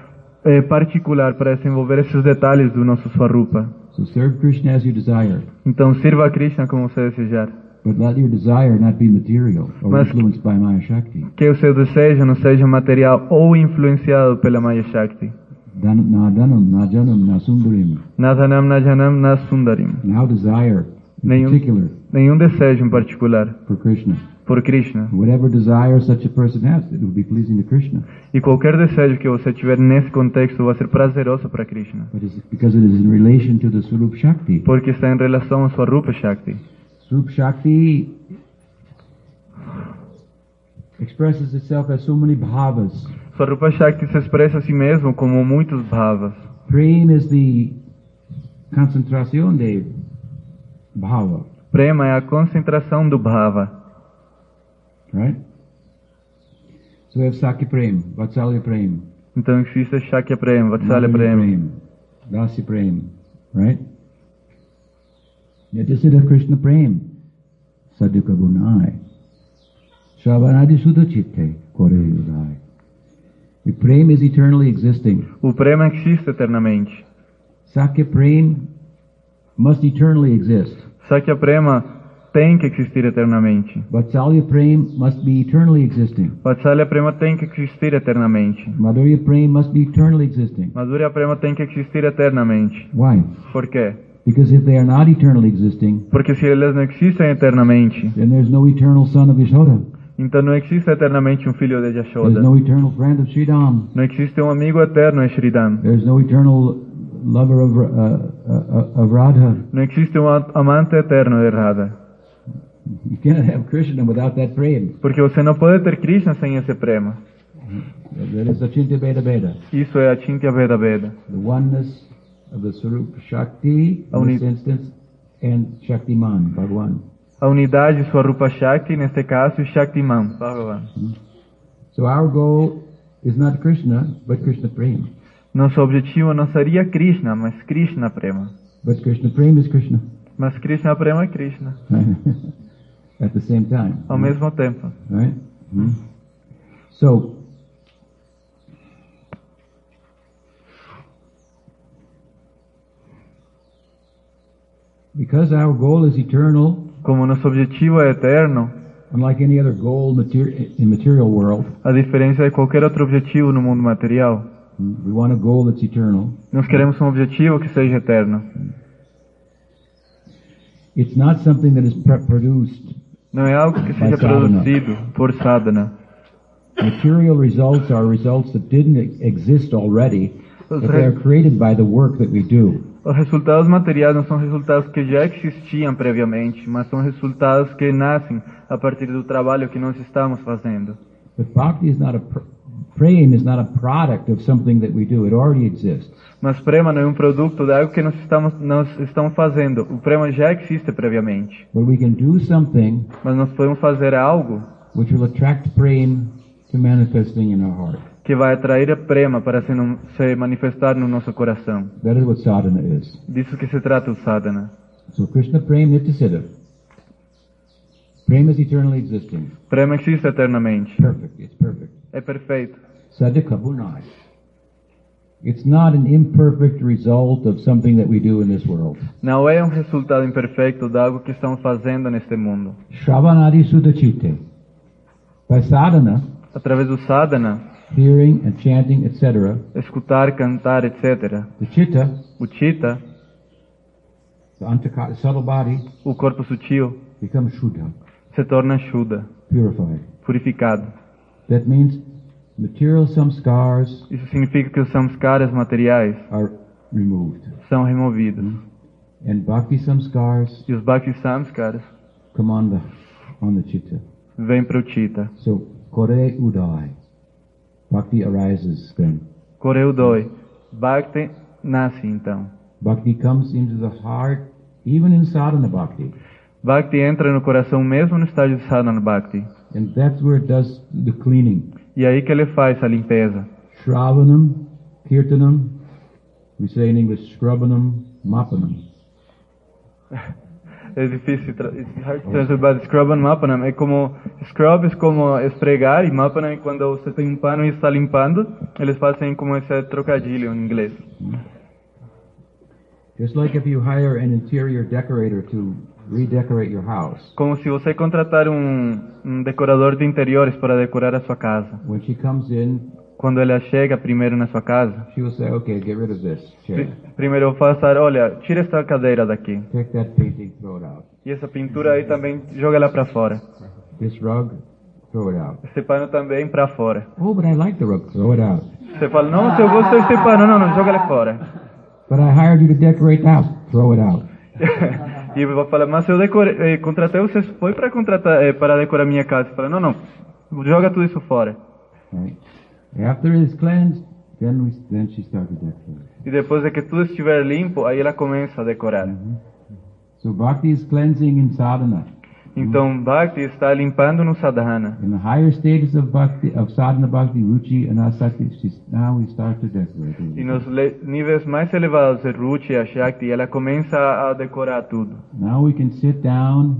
eh, particular para desenvolver esses detalhes do nosso Swarupa. So serve Krishna as you desire, Então sirva a Krishna como você desejar. but let your desire not be material or Mas- influenced by Maya Shakti. Que o seu desejo não seja material ou influenciado pela Maya Shakti. Dan- Na danam, na janam, na sundarim. Nadanam Najanam Nasundarim. Now desire, Nenhum- Nenhum desejo em particular for Krishna. por Krishna. Whatever desire such a person has, it will be pleasing to Krishna. E qualquer desejo que você tiver nesse contexto vai ser prazeroso para Krishna. But it's because it is in relation to the Swarup Shakti. Porque está em relação a sua Rupa Shakti. Swarup Shakti expresses itself as so many bhavas. Sua Rupa Shakti se expressa a si mesmo como muitos bhavas. Prem is the concentración de bhava, Prema é a concentração do bhava. right? So we have Saki Prem, Vatsalya Prem, Então existe Shakya Prema, Vatsalya Madhurya Prema, Dasi Prem, right? Yajasida Krishna Prem, Sadhuka Bunai, Shravanadi Sudha Chitte, Kore Udai. The Prem is eternally existing. O Prema existe eternamente. Sakya Prem must eternally exist. Shakya Prema tem que existir eternamente. Vatsalya Prem must be eternally existing. Vatsalya Prema tem que existir eternamente. Madhurya Prem must be eternally existing. Madhurya Prema tem que existir eternamente. Why? Por quê? Because if they are not eternally existing, Porque se eles não existem eternamente, then there's no eternal son of Yashoda. então não existe eternamente um filho de There's Yashoda. no eternal friend of Sridham. Não existe um amigo eterno em Shridam. There's no eternal lover of, uh, uh, of Radha. Não existe um a- amante eterno de Radha. You cannot have Krishna without that prem. Porque você não pode ter Krishna sem esse prema. That is Achintya Veda Veda. Isso é a Chintya Veda Veda. The oneness of the Sarup Shakti in this instance and Shaktiman, Bhagwan. A unidade Swarupa Shakti, neste caso, e Shaktiman, Bhagavan. So our goal is not Krishna, but Krishna Prem. Nosso objetivo não seria Krishna, mas Krishna Prema. But Krishna Prem is Krishna Mas Krishna Prema é Krishna, at the same time. ao mesmo tempo. Right? Mhm. So, because our goal is eternal, Como nosso objetivo é eterno, unlike any other goal materi- in material world, a diferença de qualquer outro objetivo no mundo material, we want a goal that's eternal. nós queremos um objetivo que seja eterno. It's not something that is produced. Não é algo que seja produzido por sadhana. Material results are results that didn't exist already, but they are re- created by the work that we do. os resultados materiais não são resultados que já existiam previamente, mas são resultados que nascem a partir do trabalho que nós estamos fazendo. But bhakti is not a pr- frame is not a product of something that we do. It already exists. Mas prema não é um produto de algo que nós estamos, nós estamos fazendo. O prema já existe previamente. But we can do something Mas nós podemos fazer algo which will attract prem to manifesting in our heart. que vai atrair a prema para se, não- se manifestar no nosso coração. That is what sadhana is. Disso que se trata o sadhana. So Krishna prem nityasiddha. Prem is eternally existing. Prema existe eternamente. Perfect. It's perfect. É perfeito. Sadhika bunai. It's not an imperfect result of something that we do in this world. Não é um resultado imperfeito de algo que estamos fazendo neste mundo. Shravanadi sudachite. By sadhana, Através do sadhana, hearing and chanting, etc., escutar, cantar, etc. the chitta, O chitta, the antaka, the subtle body, o corpo sutil, becomes shuddha, se torna shuddha, purified. purificado. That means material samskars Isso significa que os samskaras materiais are removed. são removidos. And bhakti samskars E os bhakti samskaras come on the on the chitta. vêm para o chitta. So kore udai. Bhakti arises then. Coreu dói. Bhakti nasce então. Bhakti comes into the heart, even in sadhana bhakti. Bhakti entra no coração mesmo no estágio de sadhana bhakti. And that's where it does the cleaning. E aí que ele faz a limpeza. Shravanam, Kirtanam, we say in English, Scrubbanam, Mapanam. É difícil tra it's hard to translate, but scrub and mapanam é como scrub é como esfregar e mapanam é quando você tem um pano e está limpando. Eles fazem como esse trocadilho em inglês. Just like if you hire an interior decorator to redecorate your house. Como se você contratar um, um decorador de interiores para decorar a sua casa. When she comes in, Quando ela chega primeiro na sua casa, she will say, okay, get rid of this chair. pri- primeiro eu faço, olha, tira esta cadeira daqui. Take that painting, throw it out. E essa pintura aí também joga ela para fora. This rug, throw it out. Esse pano também para fora. Oh, but I like the rug, throw it out. Você fala, não, se eu gosto desse pano, não, não, joga ele fora. But I hired you to decorate the house, throw it out. e vou falar, mas eu decore, eh, contratei você foi para contratar eh, para decorar minha casa. Fala, não, não, joga tudo isso fora. Right? After it is cleansed, then we then she starts to decorate. E depois de que tudo estiver limpo, aí ela começa a decorar. So bhakti is cleansing in sadhana. Então, Bhakti está limpando no sadhana. In the higher stages of bhakti, of sadhana bhakti, ruchi and asakti, now we start to decorate. E nos níveis mais elevados de Ruchi e a Shakti, ela começa a decorar tudo. Now we can sit down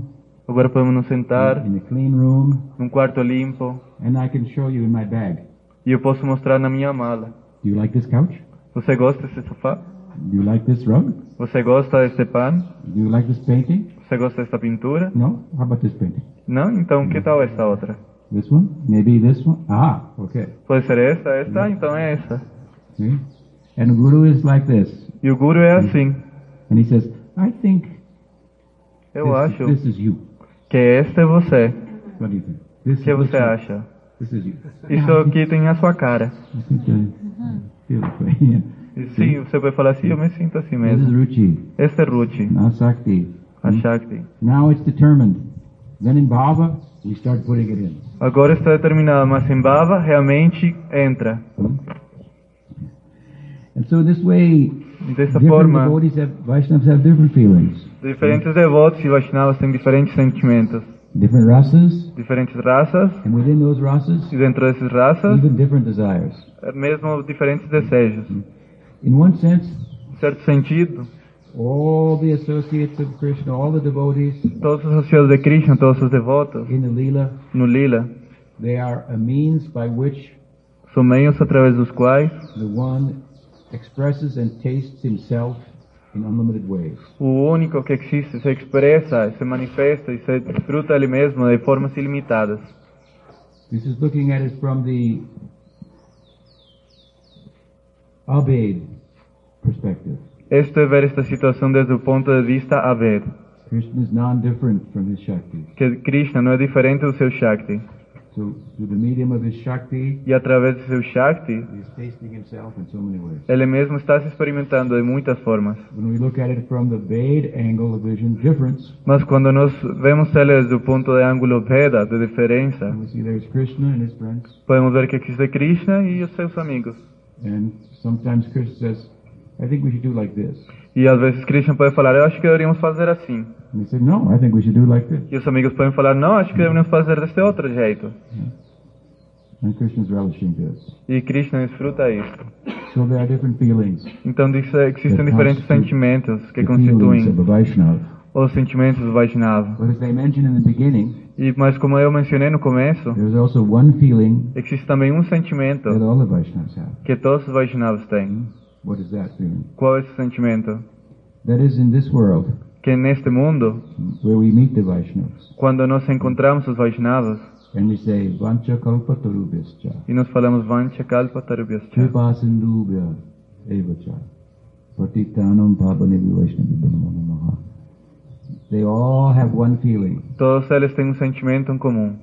Agora podemos nos sentar in a clean room, num quarto limpo and I can show you in my bag. e eu posso mostrar na minha mala. Do you like this couch? Você gosta desse sofá? Do you like this rug? Você gosta desse pano? Do you like this painting? Você gosta dessa pintura? No? How about this painting? Não? Então que tal essa outra? This one? Maybe this one? Ah, okay. Pode ser essa? Essa? Então é essa. See? And the guru is like this. E o Guru é assim. And he says, I think Eu this, acho this is you. que este é você. What do you think? This O que is você you. acha? This is you. Isso aqui tem a sua cara. I think I feel it. Yeah. E sim, você vai falar assim, eu me sinto assim This is mesmo. Ruchi, Este é Ruchi, Nasakti. Shakti. Now it's determined. Then in Bhava, we start putting it in. Agora está determinado, mas em Bhava realmente entra. And so this way, Dessa forma, devotees have, Vaishnavas have different feelings, diferentes devotos e Vaishnavas têm diferentes sentimentos, different rasas, diferentes raças, and within those rasas, e dentro dessas raças, even different desires. mesmo diferentes desejos. In one sense, Em certo sentido, all the associates of Krishna, all the devotees todos os associados de Krishna, todos os devotos, in the Leela, no Lila, they are a means by which são meios através dos quais the one expresses and tastes himself in unlimited ways. o único que existe se expressa, se manifesta e se desfruta ele mesmo de formas ilimitadas. This is looking at it from the Abed perspective. Este é ver esta situação desde o ponto de vista Aved, Krishna is non-different from his Shakti. que Krishna não é diferente do seu Shakti. So, through the medium of his Shakti, E através do seu Shakti, he is tasting himself in so many ways. ele mesmo está se experimentando de muitas formas. When we look at it from the Ved angle of vision difference, Mas quando nós vemos ele desde o ponto de ângulo Veda, de diferença, we see there's Krishna and his friends, podemos ver que existe Krishna e os seus amigos. and sometimes Krishna says, I think we should do like this. E às vezes Krishna pode falar, eu acho que deveríamos fazer assim. And say, no, I think we should do like this. E os amigos podem falar, não, acho que deveríamos fazer deste outro jeito. And Krishna's relishing this. E Krishna desfruta isso. So there are different feelings. Então disso, existem diferentes sentimentos que constituem os sentimentos do Vaishnava. But as they mentioned in the beginning, E, mas como eu mencionei no começo, there's also one feeling existe também um sentimento que todos os Vaishnavas têm. What is that feeling? Qual é esse sentimento? That is in this world, Que neste mundo, where we meet the Vaishnavas, quando nós encontramos os Vaishnavas. And we say, Vancha kalpa tarubhyascha, e nós falamos Vancha Kalpa Tarubhyascha, kripa sindhubhya evacha, patitanam pavanebhi vaishnavibhyo namaha. They all have one feeling. Todos eles têm um sentimento em comum.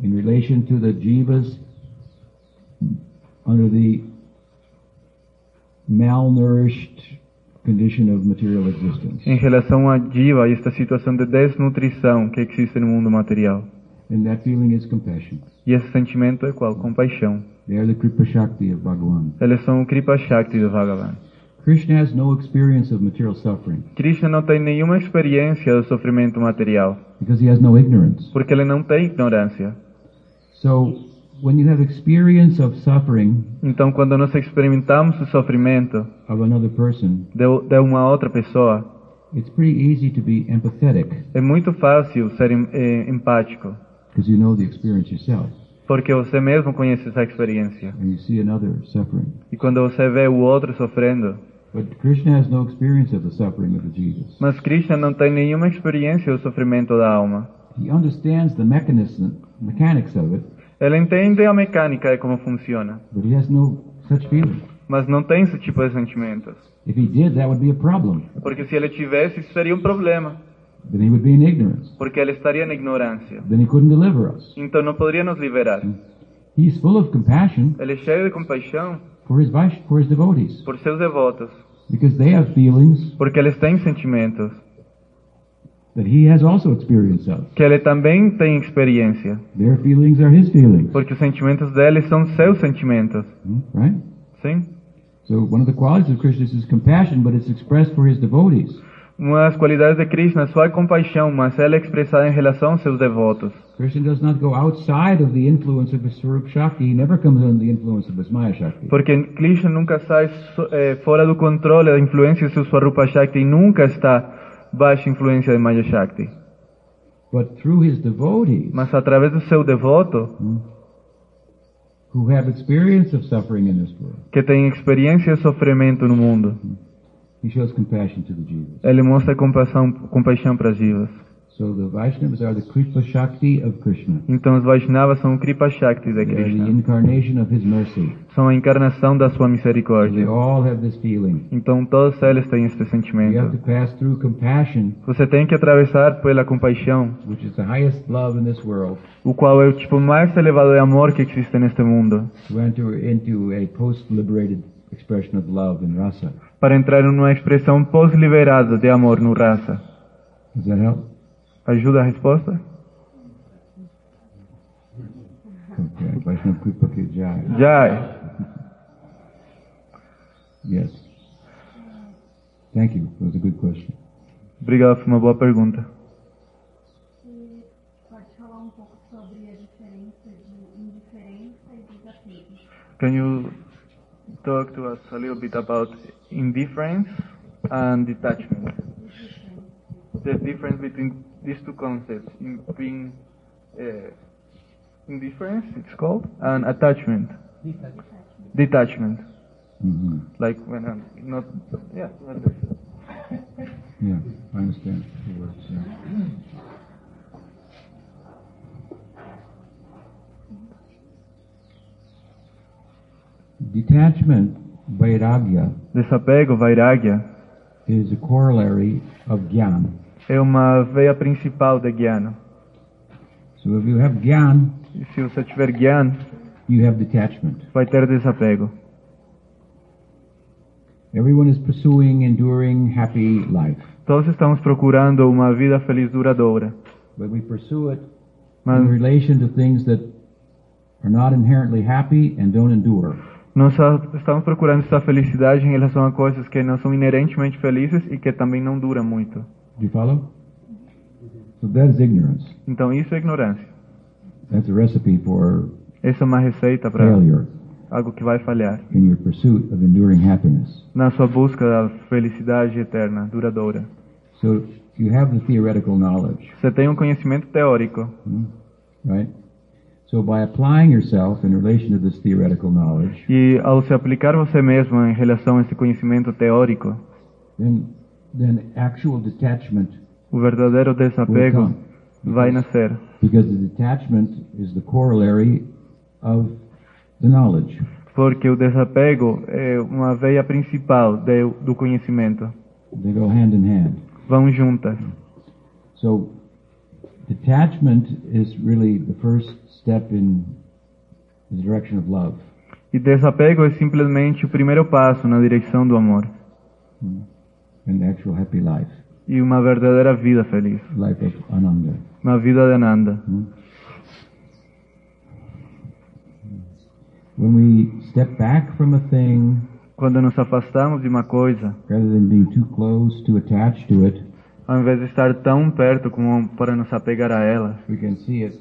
In relation to the jivas under the malnourished condition of material existence. em relação a Jiva esta situação de desnutrição que existe no mundo material. And that feeling is compassion. E esse sentimento é qual? Compaixão. They are the Kripa Shakti of Bhagavan. Eles são o Kripa Shakti do Bhagavan. Krishna has no experience of material suffering Krishna não tem nenhuma experiência do sofrimento material, because he has no ignorance. porque ele não tem ignorância. So, when you have experience of suffering Então, quando nós experimentamos o sofrimento of another person, de, de uma outra pessoa, it's pretty easy to be empathetic é muito fácil ser eh, empático, because you know the experience yourself porque você mesmo conhece essa experiência. and you see another suffering. E quando você vê o outro sofrendo, But Krishna has no experience of the suffering of jivas. mas Krishna não tem nenhuma experiência do sofrimento da alma. He understands the mechanism, mechanics of it, Ele entende a mecânica de como funciona, but he has no such feeling. mas não tem esse tipo de sentimentos. If he did, that would be a problem. Porque se ele tivesse, isso seria um problema, Then he would be in ignorance. porque ele estaria na ignorância. Then he couldn't deliver us. Então não poderia nos liberar. He's full of compassion Ele é cheio de compaixão for his for his devotees por seus devotos, because they have feelings porque eles têm sentimentos that he has also experienced of. que ele também tem experiência, Their feelings are his feelings, porque os sentimentos deles são seus sentimentos. Hmm, right? Sim? So one of the qualities of Krishna is compassion, but it's expressed for his devotees. Uma das qualidades de Krishna é sua compaixão, mas ela é expressada em relação aos seus devotos. Krishna does not go outside of the influence of his Swarup Shakti. He never comes under the influence of his Maya Shakti. Porque Krishna nunca sai eh, fora do controle da influência de seu Swarupa Shakti e nunca está baixo influência de Maya Shakti. But through his devotees, Mas através do seu devoto, who have experience of suffering in this world, que tem experiência de sofrimento no mundo, he shows compassion to the jivas. ele mostra compaixão, compaixão para as jivas. So the Vaishnavas are the Kripa Shakti of Krishna. Então os Vaishnavas são o Kripa Shakti de They are the Krishna. incarnation of his mercy. São a encarnação da sua they misericórdia. all have this feeling. Então todos eles têm este You have sentimento. to pass through compassion, Você tem que atravessar pela compaixão, which is the highest love in this world, o qual é o tipo mais elevado de amor que existe neste mundo, to enter into a post-liberated expression of love in rasa. para entrar numa expressão pós-liberada de amor no raça. Does that help? Ajuda a resposta? Jai. Já. Yes. Thank you. It was a good question. Obrigado, foi uma boa pergunta. Pode falar um pouco sobre a diferença de indiferença e desapego? Can you talk to us a little bit about indifference and detachment? The difference between these two concepts, in being uh, indifference, it's called, and attachment. Detachment. hmm Like when I'm not, yeah, like this. Yeah, I understand the words. Yeah. Detachment, vairagya, Desapego, vairagya, is a corollary of jnana. É uma veia principal de Jnana. So if you have E se você tiver Jnana, you have detachment. vai ter desapego. Everyone is pursuing enduring happy life, Todos estamos procurando uma vida feliz duradoura, but we pursue it mas in relation to things that are not inherently happy and don't endure. nós estamos procurando essa felicidade em relação a coisas que não são inerentemente felizes e que também não duram muito. Do you follow? So that is ignorance. Então isso é ignorância. That's a recipe for Essa é uma receita para failure algo que vai falhar in your pursuit of enduring happiness. na sua busca da felicidade eterna, duradoura. So you have the theoretical knowledge, Você tem um conhecimento teórico, right? So by applying yourself in relation to this theoretical knowledge, e ao se aplicar você mesmo em relação a esse conhecimento teórico, then then actual detachment o verdadeiro desapego vai nascer. Because the detachment is the corollary of the knowledge. Porque o desapego é uma veia principal de, do conhecimento. They go hand in hand. Vão juntas. So detachment is really the first step in the direction of love. E desapego é simplesmente o primeiro passo na direção do amor and actual happy life, e uma verdadeira vida feliz, life of Ananda. uma vida de Ananda. when we step back from a thing, Quando nos afastamos de uma coisa, rather than being too close, too attached to it, ao invés de estar tão perto como para nos apegar a ela, we can see it.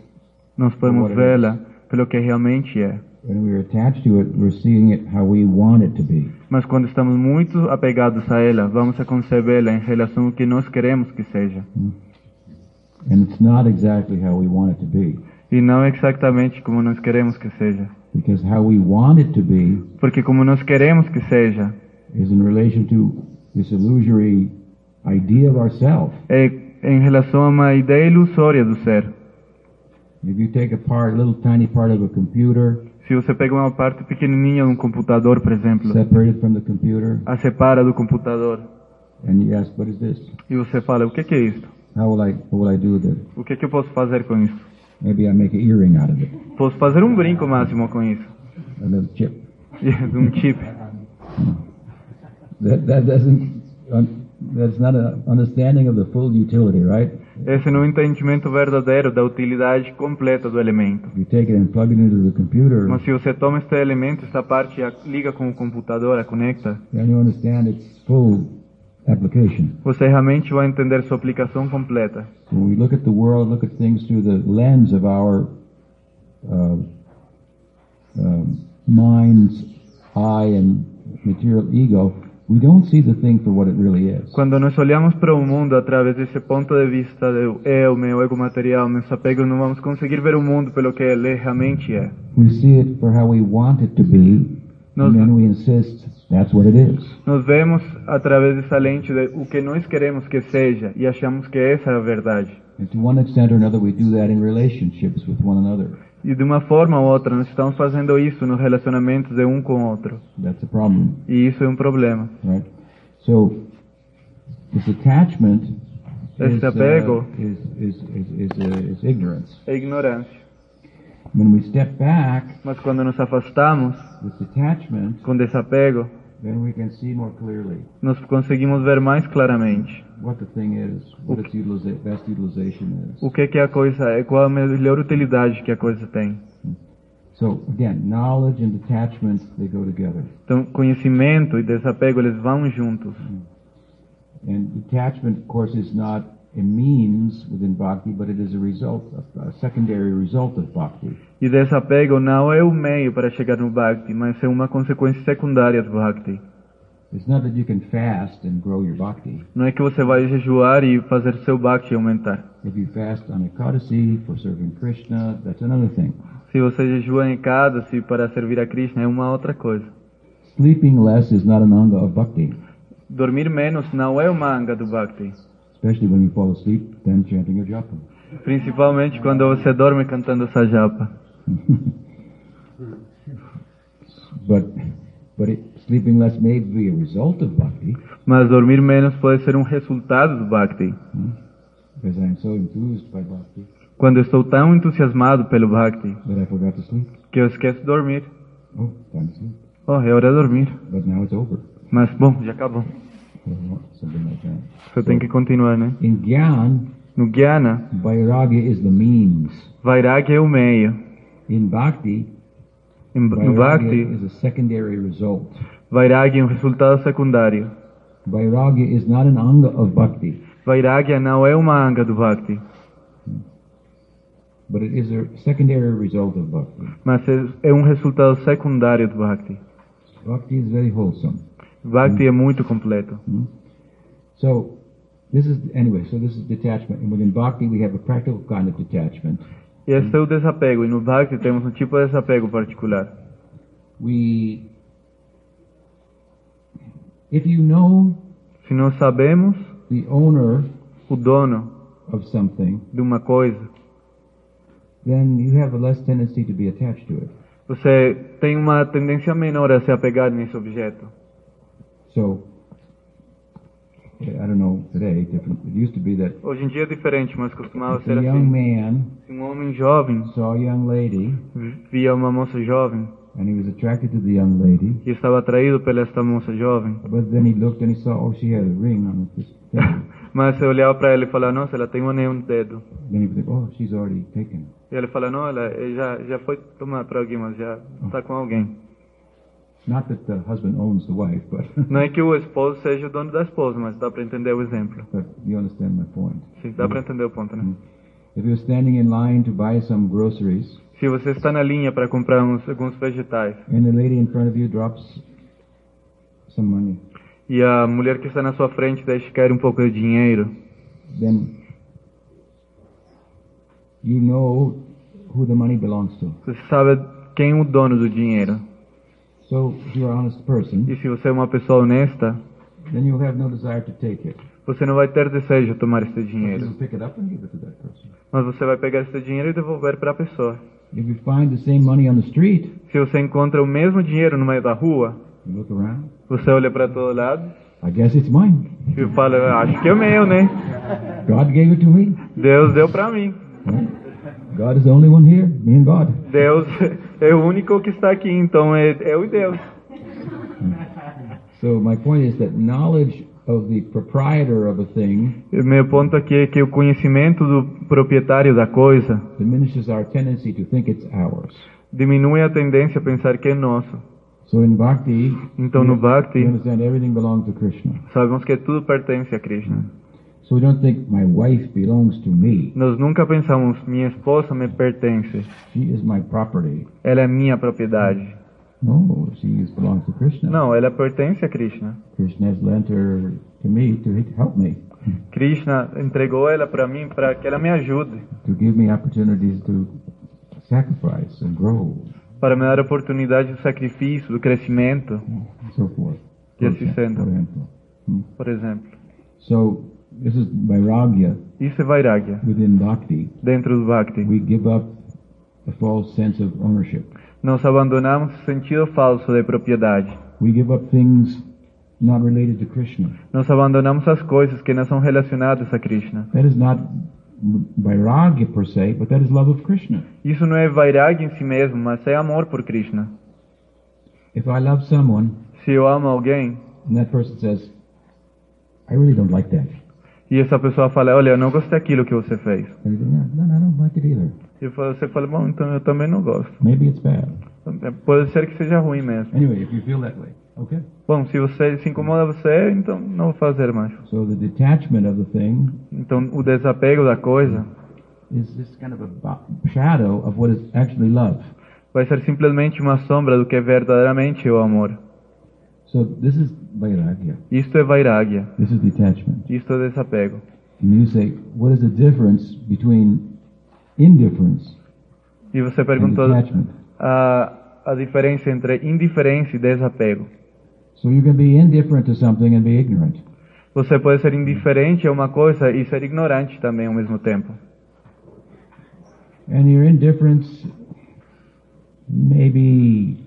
nós podemos vê-la pelo que realmente é. When we're attached to it, we're seeing it how we want it to be. Mas quando estamos muito apegados a ela, vamos a concebê-la em relação ao que nós queremos que seja. And it's not exactly how we want it to be. E não exatamente como nós queremos que seja. Because how we want it to be Porque como nós queremos que seja, is in relation to this illusory idea of ourself. é em relação a uma ideia ilusória do ser. If you take apart a little tiny part of a computer, Se você pega uma parte pequenininha de um computador, por exemplo, computer, a separa do computador, and you ask, what is this? e você fala, o que que é isto? How will I, what will I do with it? O que que eu posso fazer com isso? Maybe I make an earring out of it, Posso fazer um brinco máximo com isso. um chip. That, that doesn't, that's not an understanding of the full utility, right? Esse não é entendimento verdadeiro da utilidade completa do elemento. Mas se você toma este elemento, esta parte, a liga com o computador, a conecta, você realmente vai entender sua aplicação completa. When we look at the world, look at things through the lens of our uh, um mind's eye and material ego, we don't see the thing for what it really is. Quando nós olhamos para o mundo através desse ponto de vista do eu, meu ego material, meus apegos, não vamos conseguir ver o mundo pelo que ele realmente é. We see it for how we want it to be, Nos- and then we insist that's what it is. Nós vemos através dessa lente de o que nós queremos que seja e achamos que essa é a verdade. And to one extent or another, we do that in relationships with one another. E de uma forma ou outra, nós estamos fazendo isso nos relacionamentos de um com o outro. That's a problem, E isso é um problema. right? So this attachment Esse apego. uh, is, is, is, is, uh, is ignorance. É ignorância. When we step back Mas quando nos afastamos with detachment, com desapego, then we can see more clearly nós conseguimos ver mais claramente what the thing is, what its utiliza- best utilization is. o que que a coisa é, qual a melhor utilidade que a coisa tem. So again, knowledge and detachment they go together, Então, conhecimento e desapego, eles vão juntos. and detachment, of course, is not a means within bhakti, but it is a result, a, a secondary result of bhakti. E desapego não é o meio para chegar no Bhakti, mas é uma consequência secundária do Bhakti. Não é que você vai jejuar e fazer seu Bhakti aumentar. Se você jejua em Ekadasi para servir a Krishna, é uma outra coisa. Sleeping less is not an anga of bhakti, Dormir menos não é uma anga do Bhakti. especially when you fall asleep, then chanting a japa. Principalmente quando você dorme cantando Sajapa. But, but it, sleeping less may be a result of bhakti, Mas dormir menos pode ser um resultado do Bhakti. because I'm so enthused by bhakti Quando estou tão entusiasmado pelo Bhakti that I forgot to sleep. que eu esqueço de dormir. Oh, time to sleep. Oh, é hora de dormir. But now it's over. Mas, bom, já acabou. Or Something like that. Você tem que continuar, né? In Gyan, No Jnana, Vairagya is the means. Vairagya é o meio. In Bhakti, Em- No Bhakti, is a secondary result. Vairagya é um resultado secundário. Vairagya is not an anga of Bhakti, Vairagya não é uma anga do Bhakti, but it is a secondary result of Bhakti. mas é- é um resultado secundário do Bhakti. Bhakti is very wholesome. Bhakti é muito completo. So, this is, anyway, so this is detachment. And within Bhakti, we have a practical kind of detachment. E esse é o desapego. E no Bhakti temos um tipo de desapego particular. We, if you know Se nós sabemos the owner o dono of something, de uma coisa, then you have a less tendency to be attached to it. você tem uma tendência menor a se apegar nesse objeto. So, I don't know today, different. It used to be that Hoje em dia é diferente, mas costumava ser a young assim. man Se um homem jovem saw a young lady via uma moça jovem and he was attracted to the young lady, e estava atraído pela esta moça jovem, but then he looked and he saw, oh, she had a ring on finger. mas você olhava para ela e falava, nossa, ela tem um anel no dedo. then he oh, she's already taken. E ele fala, não, ela ele já, já foi tomar programas, já está com alguém. Not that the husband owns the wife, but, Não é que o esposo seja o dono da esposa, mas dá para entender o exemplo. but you understand my point. Sim, dá para entender o ponto, né? If you're standing in line to buy some groceries, Se você está na linha para comprar uns, alguns vegetais and the lady in front of you drops some money, e a mulher que está na sua frente deixa cair um pouco de dinheiro, then you know who the money belongs to. você sabe quem é o dono do dinheiro. So if an honest person, E se você é uma pessoa honesta, then you'll have no desire to take it. você não vai ter desejo de tomar esse dinheiro. Mas você vai pegar esse dinheiro e devolver para a pessoa. If you find the same money on the street, Se você encontra o mesmo dinheiro no meio da rua, you look around, você olha para todo lado I guess it's mine. e fala, acho que é meu, né? God gave it to me. Deus deu para mim. God is the only one here, me and God. Deus é o único que está aqui, então é eu e Deus. So my point is that knowledge of the proprietor of a thing E meu ponto aqui é que o conhecimento do proprietário da coisa diminishes our tendency to think it's ours. diminui a tendência a pensar que é nosso. So in bhakti, Então no we Bhakti, understand everything belongs to Krishna. sabemos que tudo pertence a Krishna. So we don't think my wife belongs to me. Nós nunca pensamos, minha esposa me pertence, She is my property. ela é minha propriedade. No, she belongs to Krishna. Não, ela pertence a Krishna. Krishna has lent her to me to help me, Krishna entregou ela para mim para que ela me ajude, to give me opportunities to sacrifice and grow, para me dar oportunidade do sacrifício, do crescimento, so forth. E assim sendo. For example. Hmm. por exemplo. So this is vairagya Isso é Vairagya. within bhakti. Dentro do Bhakti, We give up the false sense of ownership. Nós abandonamos o sentido falso de propriedade. We give up things not related to Krishna. Nós abandonamos as coisas que não são relacionadas a Krishna. That is not vairagya per se, but that is love of Krishna. Isso não é Vairagya em si mesmo, mas é amor por Krishna. If I love someone Se eu amo alguém and that person says, I really don't like that. e essa pessoa fala, olha, eu não gostei daquilo que você fez. Go, no, no, I don't like it either. E você fala, bom, então eu também não gosto. Maybe it's bad. Pode ser que seja ruim mesmo. Anyway, if you feel that way, okay. Bom, se você se incomoda você, então não vou fazer mais. So the detachment of the thing Então o desapego da coisa is this kind of a shadow of what is actually love. vai ser simplesmente uma sombra do que é verdadeiramente o amor. So this is vairagya. Isto é Vairagya. This is detachment. Isto é desapego. And you say, what is the difference between indifference E você and perguntou a, a diferença entre indiferença e desapego. So you can be indifferent to something and be ignorant. Você pode ser indiferente a uma coisa e ser ignorante também ao mesmo tempo. And your indifference maybe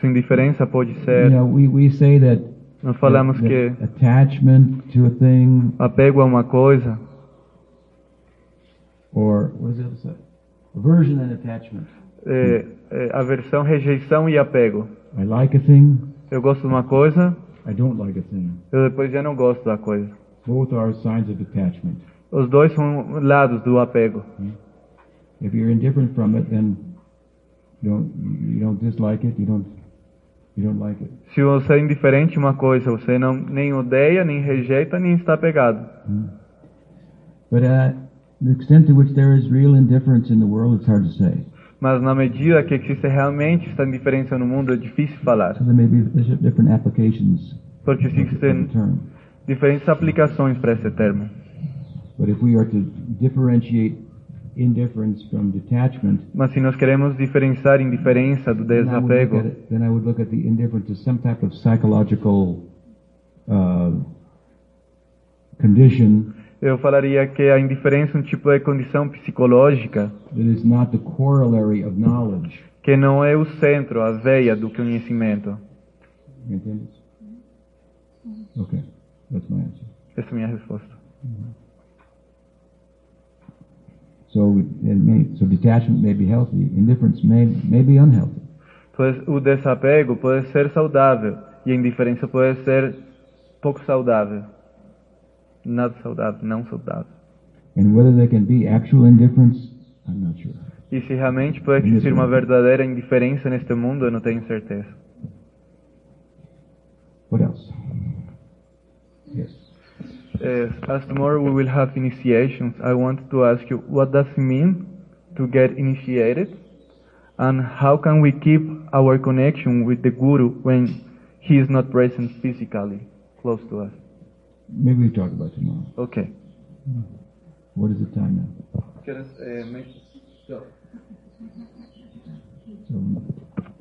Sua indiferença pode you ser, know we, we say that, nós falamos that que attachment to a thing apego a uma coisa or what is the other side? Aversion and attachment. é, é aversão, rejeição e apego. I like a thing, Eu gosto de uma coisa, I don't like a thing. eu depois já não gosto da coisa. Both are signs of attachment. Os dois são lados do apego. If you're indifferent from it, then you don't you don't dislike it. You don't you don't like it. Se você é indiferente a uma coisa, você não nem odeia, nem rejeita, nem está apegado. But uh, the extent to which there is real indifference in the world, it's hard to say. Mas na medida que existe realmente esta indiferença no mundo, é difícil falar. So there may be different applications Porque existem diferentes aplicações para esse termo. But if we are to differentiate indifference from detachment, Mas se nós queremos diferenciar indiferença do then I, desapego, it, then I would look at the indifference as some type of psychological uh, condition eu falaria que a indiferença é um tipo de condição psicológica that is not the corollary of knowledge. que não é o centro, a veia do conhecimento. You entend? Okay, that's my answer. Essa é a minha resposta. So, it may, so detachment may be healthy, indifference may, may be unhealthy. O desapego pode ser saudável e a indiferença pode ser pouco saudável. Nada saudável, não saudável. And whether there can be actual indifference, I'm not sure. E se realmente pode existir uma verdadeira indiferença neste mundo, eu não tenho certeza. What else? Yes. Yes, as tomorrow we will have initiations, I want to ask you what does it mean to get initiated? And how can we keep our connection with the Guru when he is not present physically close to us? Maybe we talk about tomorrow. Okay. What is the time now? So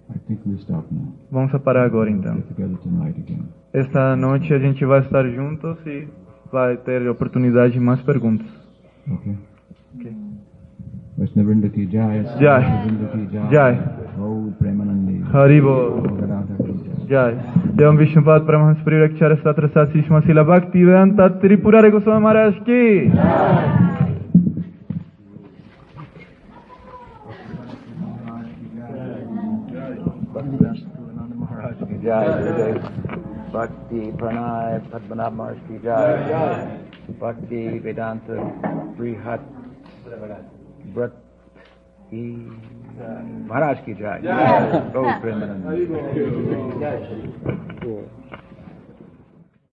I think we stop now. Vamos parar agora então. Get together tonight again. Esta noite a gente vai estar juntos e vai ter oportunidade de mais perguntas. Okay. Okay. Ki jai. Jai. Oh, जय एवं विष्णुपाद परमहंस प्रियक्षर सत्र सशिष्मशिला भक्ति वेदांत त्रिपुरा रे गोस्वामी महाराज की भक्ति प्रणय पद्मनाभ महाराज की जय भक्ति वेदांत बृहत महाराज की जय। जय। प्रेमानंद